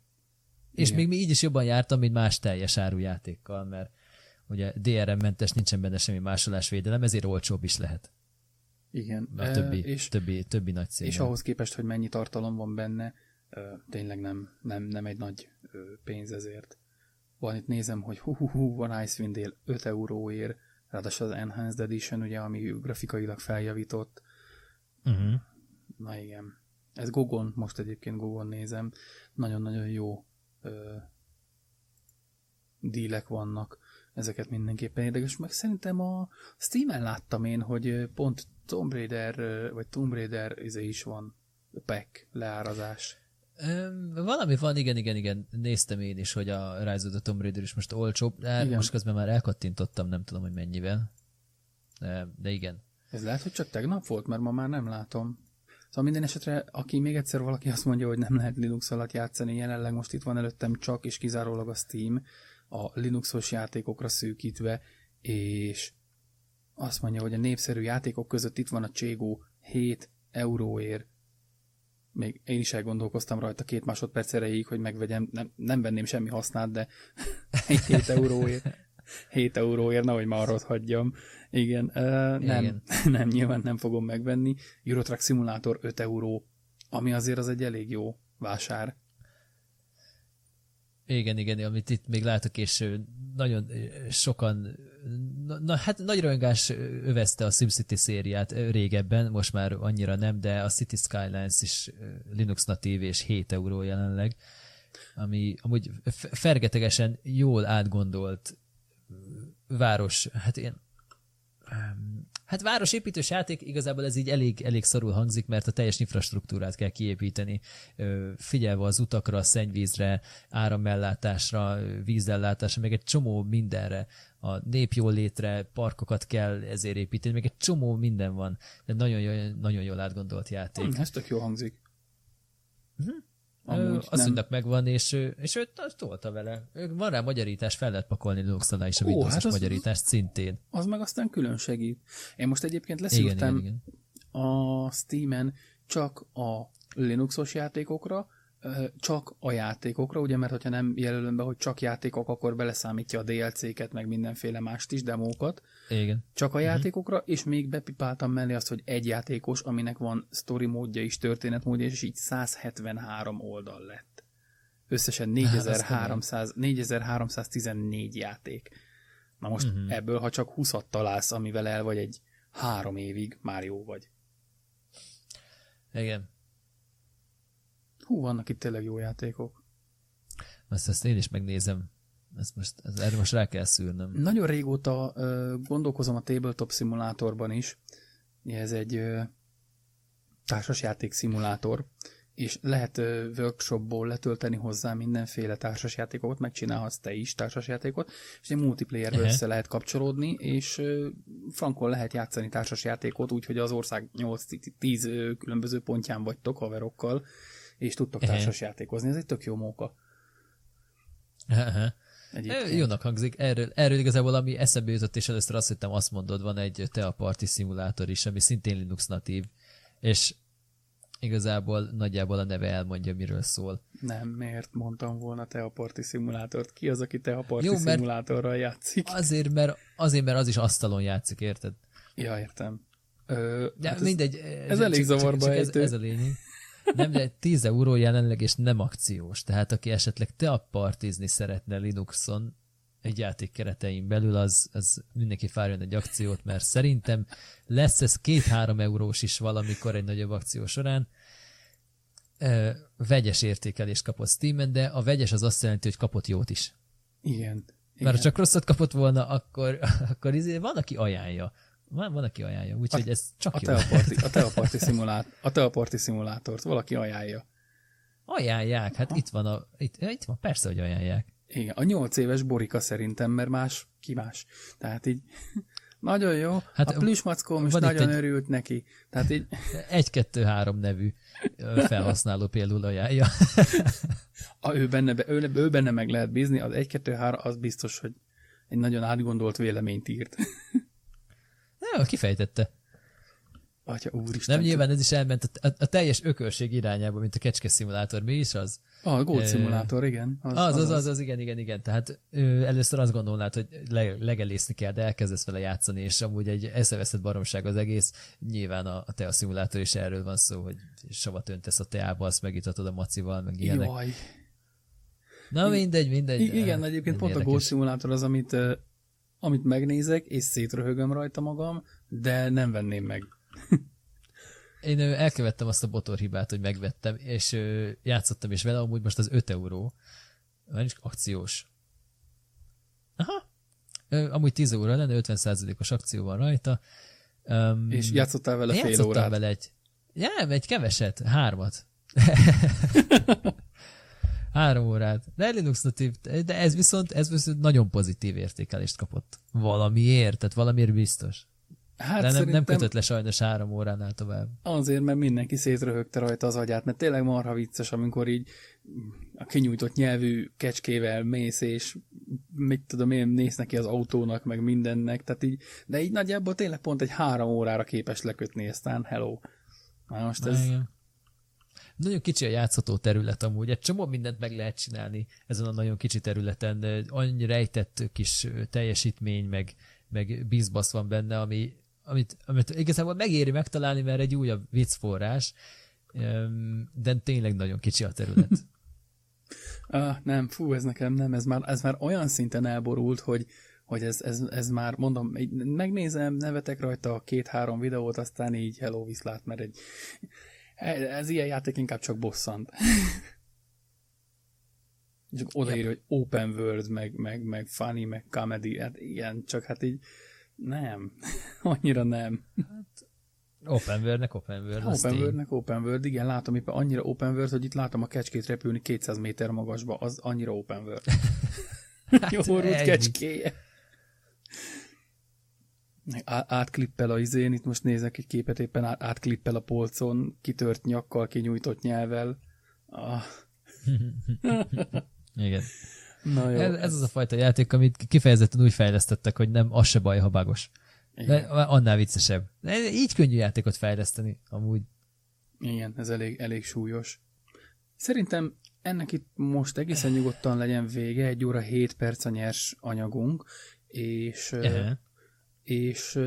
És igen. még mi így is jobban jártam, mint más teljes áru játékkal, mert ugye DRM-mentes, nincsen benne semmi másolásvédelem, ezért olcsóbb is lehet. Igen. A többi, és, többi, többi nagy cég. És ahhoz képest, hogy mennyi tartalom van benne, tényleg nem, nem, nem egy nagy pénz ezért. Van itt nézem, hogy hú, hú, hú van Icewind Dale 5 euróért, ráadásul az Enhanced Edition, ugye, ami grafikailag feljavított. Uh-huh. Na igen. Ez Gogon, most egyébként Gogon nézem. Nagyon-nagyon jó ö, dílek vannak. Ezeket mindenképpen érdekes. Meg szerintem a Steam-en láttam én, hogy pont Tomb Raider, vagy Tomb Raider izé is van. Pack, leárazás. Valami van, igen, igen, igen. Néztem én is, hogy a Rise of the Tomb Raider is most olcsóbb, de igen. most közben már elkattintottam, nem tudom, hogy mennyivel. De, de igen. Ez lehet, hogy csak tegnap volt, mert ma már nem látom. Szóval minden esetre, aki még egyszer valaki azt mondja, hogy nem lehet Linux alatt játszani, jelenleg most itt van előttem csak és kizárólag a Steam, a Linuxos játékokra szűkítve, és azt mondja, hogy a népszerű játékok között itt van a Cségó 7 euróért még én is elgondolkoztam rajta két másodperc erejéig, hogy megvegyem, nem, nem venném semmi hasznát, de 7 euróért, 7 euróért, nehogy már arra hagyjam. Igen, uh, nem, Igen. nem, nyilván nem fogom megvenni. Eurotrack Simulator 5 euró, ami azért az egy elég jó vásár. Igen, igen, amit itt még látok, és nagyon sokan, na, hát nagy rajongás övezte a SimCity szériát régebben, most már annyira nem, de a City Skylines is Linux natív és 7 euró jelenleg, ami amúgy fergetegesen jól átgondolt város, hát én Hát városépítős játék, igazából ez így elég, elég szarul hangzik, mert a teljes infrastruktúrát kell kiépíteni, figyelve az utakra, a szennyvízre, áramellátásra, vízellátásra, meg egy csomó mindenre, a népjólétre, parkokat kell ezért építeni, meg egy csomó minden van. De nagyon, nagyon jól átgondolt játék. Hmm, ez tök jó hangzik. Uh-huh. Amúgy a szündök megvan, és, és ő tolta vele. Van rá magyarítás, fel lehet pakolni Linux alá is a windows hát magyarítás szintén. Az meg aztán külön segít. Én most egyébként igen. a Steam-en csak a Linuxos játékokra, csak a játékokra, ugye, mert hogyha nem jelölöm be, hogy csak játékok, akkor beleszámítja a DLC-ket, meg mindenféle mást is, demókat. Igen. Csak a uh-huh. játékokra, és még bepipáltam mellé azt, hogy egy játékos, aminek van story módja is, történet módja, és így 173 oldal lett. Összesen 4300, 4314 játék. Na most uh-huh. ebből, ha csak 20-at találsz, amivel el vagy egy három évig, már jó vagy. Igen. Hú, vannak itt tényleg jó játékok. Azt, ezt én is megnézem. Ezt most, ez, erre most rá kell szűrnöm. Nagyon régóta ö, gondolkozom a tabletop szimulátorban is. Ez egy ö, társasjáték szimulátor, és lehet ö, workshopból letölteni hozzá mindenféle társasjátékot, megcsinálhatsz te is társasjátékot, és egy multiplayerbe uh-huh. össze lehet kapcsolódni, és ö, frankon lehet játszani társasjátékot, úgyhogy az ország 8-10 különböző pontján vagytok haverokkal, és tudtok uh-huh. társasjátékozni. Ez egy tök jó móka. Uh-huh. Egyébként. Jónak hangzik. Erről, erről igazából, ami eszembe jutott, és először azt hittem, azt mondod, van egy Tea Party szimulátor is, ami szintén Linux natív, és igazából nagyjából a neve elmondja, miről szól. Nem, miért mondtam volna Tea Party szimulátort? Ki az, aki Tea Party Jó, szimulátorral játszik? Azért mert, azért, mert az is asztalon játszik, érted? Ja, értem. Ö, ja, hát mindegy. Ez, ez elég zavarba ez, ez a lényeg. Nem, de 10 euró jelenleg, és nem akciós. Tehát aki esetleg te a partizni szeretne Linuxon, egy játék keretein belül, az, az mindenki fárjon egy akciót, mert szerintem lesz ez két-három eurós is valamikor egy nagyobb akció során. Vegyes értékelést kapott Steam-en, de a vegyes az azt jelenti, hogy kapott jót is. Igen. Mert ha csak rosszat kapott volna, akkor, akkor izé, van, aki ajánlja. Van, van aki ajánlja, úgyhogy ez csak a jó. Teleporti, a teleporti, szimulát, a teleporti szimulátort valaki ajánlja. Ajánlják, hát Aha. itt van, a, itt, itt van, persze, hogy ajánlják. Igen, a nyolc éves Borika szerintem, mert más, ki más. Tehát így nagyon jó. Hát a plüsmackóm is nagyon egy, örült neki. Tehát így... Egy-kettő-három nevű felhasználó például ajánlja. a, ő, benne, ő, ő benne meg lehet bízni, az egy-kettő-három az biztos, hogy egy nagyon átgondolt véleményt írt. Nem, kifejtette. Atya úristen. Nem, nyilván ez is elment a, a, a teljes ökölség irányába, mint a kecske szimulátor. Mi is az? A Gold szimulátor, igen. Az az, az, az, az, igen, igen, igen. Tehát ő, először azt gondolnád, hogy le, legelészni kell, de elkezdesz vele játszani, és amúgy egy eszeveszett baromság az egész. Nyilván a, a tea szimulátor is erről van szó, hogy savat öntesz a teába, azt megitatod a macival, meg ilyenek. Jaj. Na mindegy, mindegy. I- igen, egyébként pont a Gold szimulátor az, amit amit megnézek, és szétröhögöm rajta magam, de nem venném meg. Én elkövettem azt a botorhibát, hogy megvettem, és játszottam is vele, amúgy most az 5 euró. Már is akciós. Aha. Amúgy 10 euró lenne, 50%-os akció van rajta. Um, és játszottál vele fél órát? vele egy, nem, egy keveset, hármat. Három órát. De Linux natív, de ez viszont, ez viszont nagyon pozitív értékelést kapott. Valamiért, tehát valamiért biztos. Hát de nem, nem kötött le sajnos három óránál tovább. Azért, mert mindenki szétröhögte rajta az agyát, mert tényleg marha vicces, amikor így a kinyújtott nyelvű kecskével mész, és mit tudom én, néz neki az autónak, meg mindennek, tehát így, de így nagyjából tényleg pont egy három órára képes lekötni, aztán hello. Na most ez... Igen. Nagyon kicsi a játszható terület amúgy, egy csomó mindent meg lehet csinálni ezen a nagyon kicsi területen, annyi rejtett kis teljesítmény, meg, meg bizbasz van benne, ami, amit, amit igazából megéri megtalálni, mert egy újabb viccforrás, de tényleg nagyon kicsi a terület. ah, nem, fú, ez nekem nem, ez már, ez már olyan szinten elborult, hogy, hogy ez, ez, ez már, mondom, megnézem, nevetek rajta a két-három videót, aztán így hello, viszlát, mert egy, ez ilyen játék inkább csak bosszant. csak odaírja, hogy open world, meg, meg, meg funny, meg comedy, hát igen, csak hát így nem, annyira nem. Hát, open world-nek open world. Open world-nek open world, igen, látom éppen annyira open world, hogy itt látom a kecskét repülni 200 méter magasba, az annyira open world. hát Jó kecskéje átklippel a izén, itt most nézek egy képet, éppen átklippel a polcon, kitört nyakkal, kinyújtott nyelvel. Ah. Igen. Na jó, ez, ez az a fajta játék, amit kifejezetten úgy fejlesztettek, hogy nem az se baj, ha bagos. De annál viccesebb. De így könnyű játékot fejleszteni, amúgy. Igen, ez elég, elég súlyos. Szerintem ennek itt most egészen nyugodtan legyen vége, egy óra 7 perc a nyers anyagunk, és uh-huh és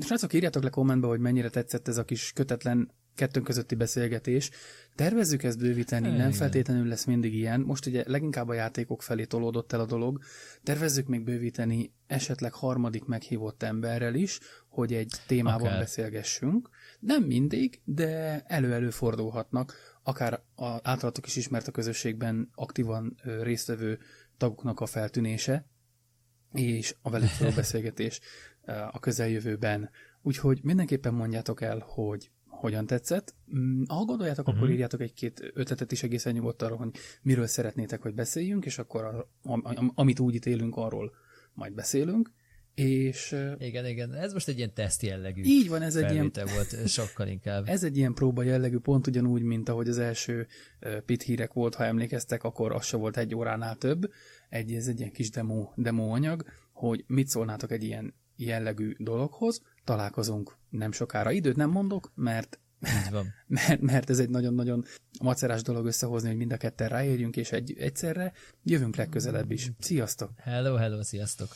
srácok, írjátok le kommentbe, hogy mennyire tetszett ez a kis kötetlen kettőnk közötti beszélgetés. Tervezzük ezt bővíteni, nem feltétlenül lesz mindig ilyen. Most ugye leginkább a játékok felé tolódott el a dolog. Tervezzük még bővíteni esetleg harmadik meghívott emberrel is, hogy egy témában Akár. beszélgessünk. Nem mindig, de elő-elő fordulhatnak, akár a általatok is ismert a közösségben aktívan résztvevő tagoknak a feltűnése, és a velük való beszélgetés a közeljövőben. Úgyhogy mindenképpen mondjátok el, hogy hogyan tetszett. Mm, ha gondoljátok, uh-huh. akkor mhm. írjátok egy-két ötletet is egészen nyugodtan, hogy miről szeretnétek, hogy beszéljünk, és akkor a, a, amit úgy ítélünk, arról majd beszélünk. És, igen, igen, ez most egy ilyen teszt jellegű így van, ez egy ilyen, volt, sokkal inkább. Ez egy ilyen próba jellegű, pont ugyanúgy, mint ahogy az első pit hírek volt, ha emlékeztek, akkor az se volt egy óránál több. Egy, ez egy ilyen kis demo, demo anyag, hogy mit szólnátok egy ilyen jellegű dologhoz. Találkozunk nem sokára. Időt nem mondok, mert így van. mert, mert ez egy nagyon-nagyon macerás dolog összehozni, hogy mind a ketten ráérjünk, és egy, egyszerre jövünk legközelebb is. Sziasztok! Hello, hello, sziasztok!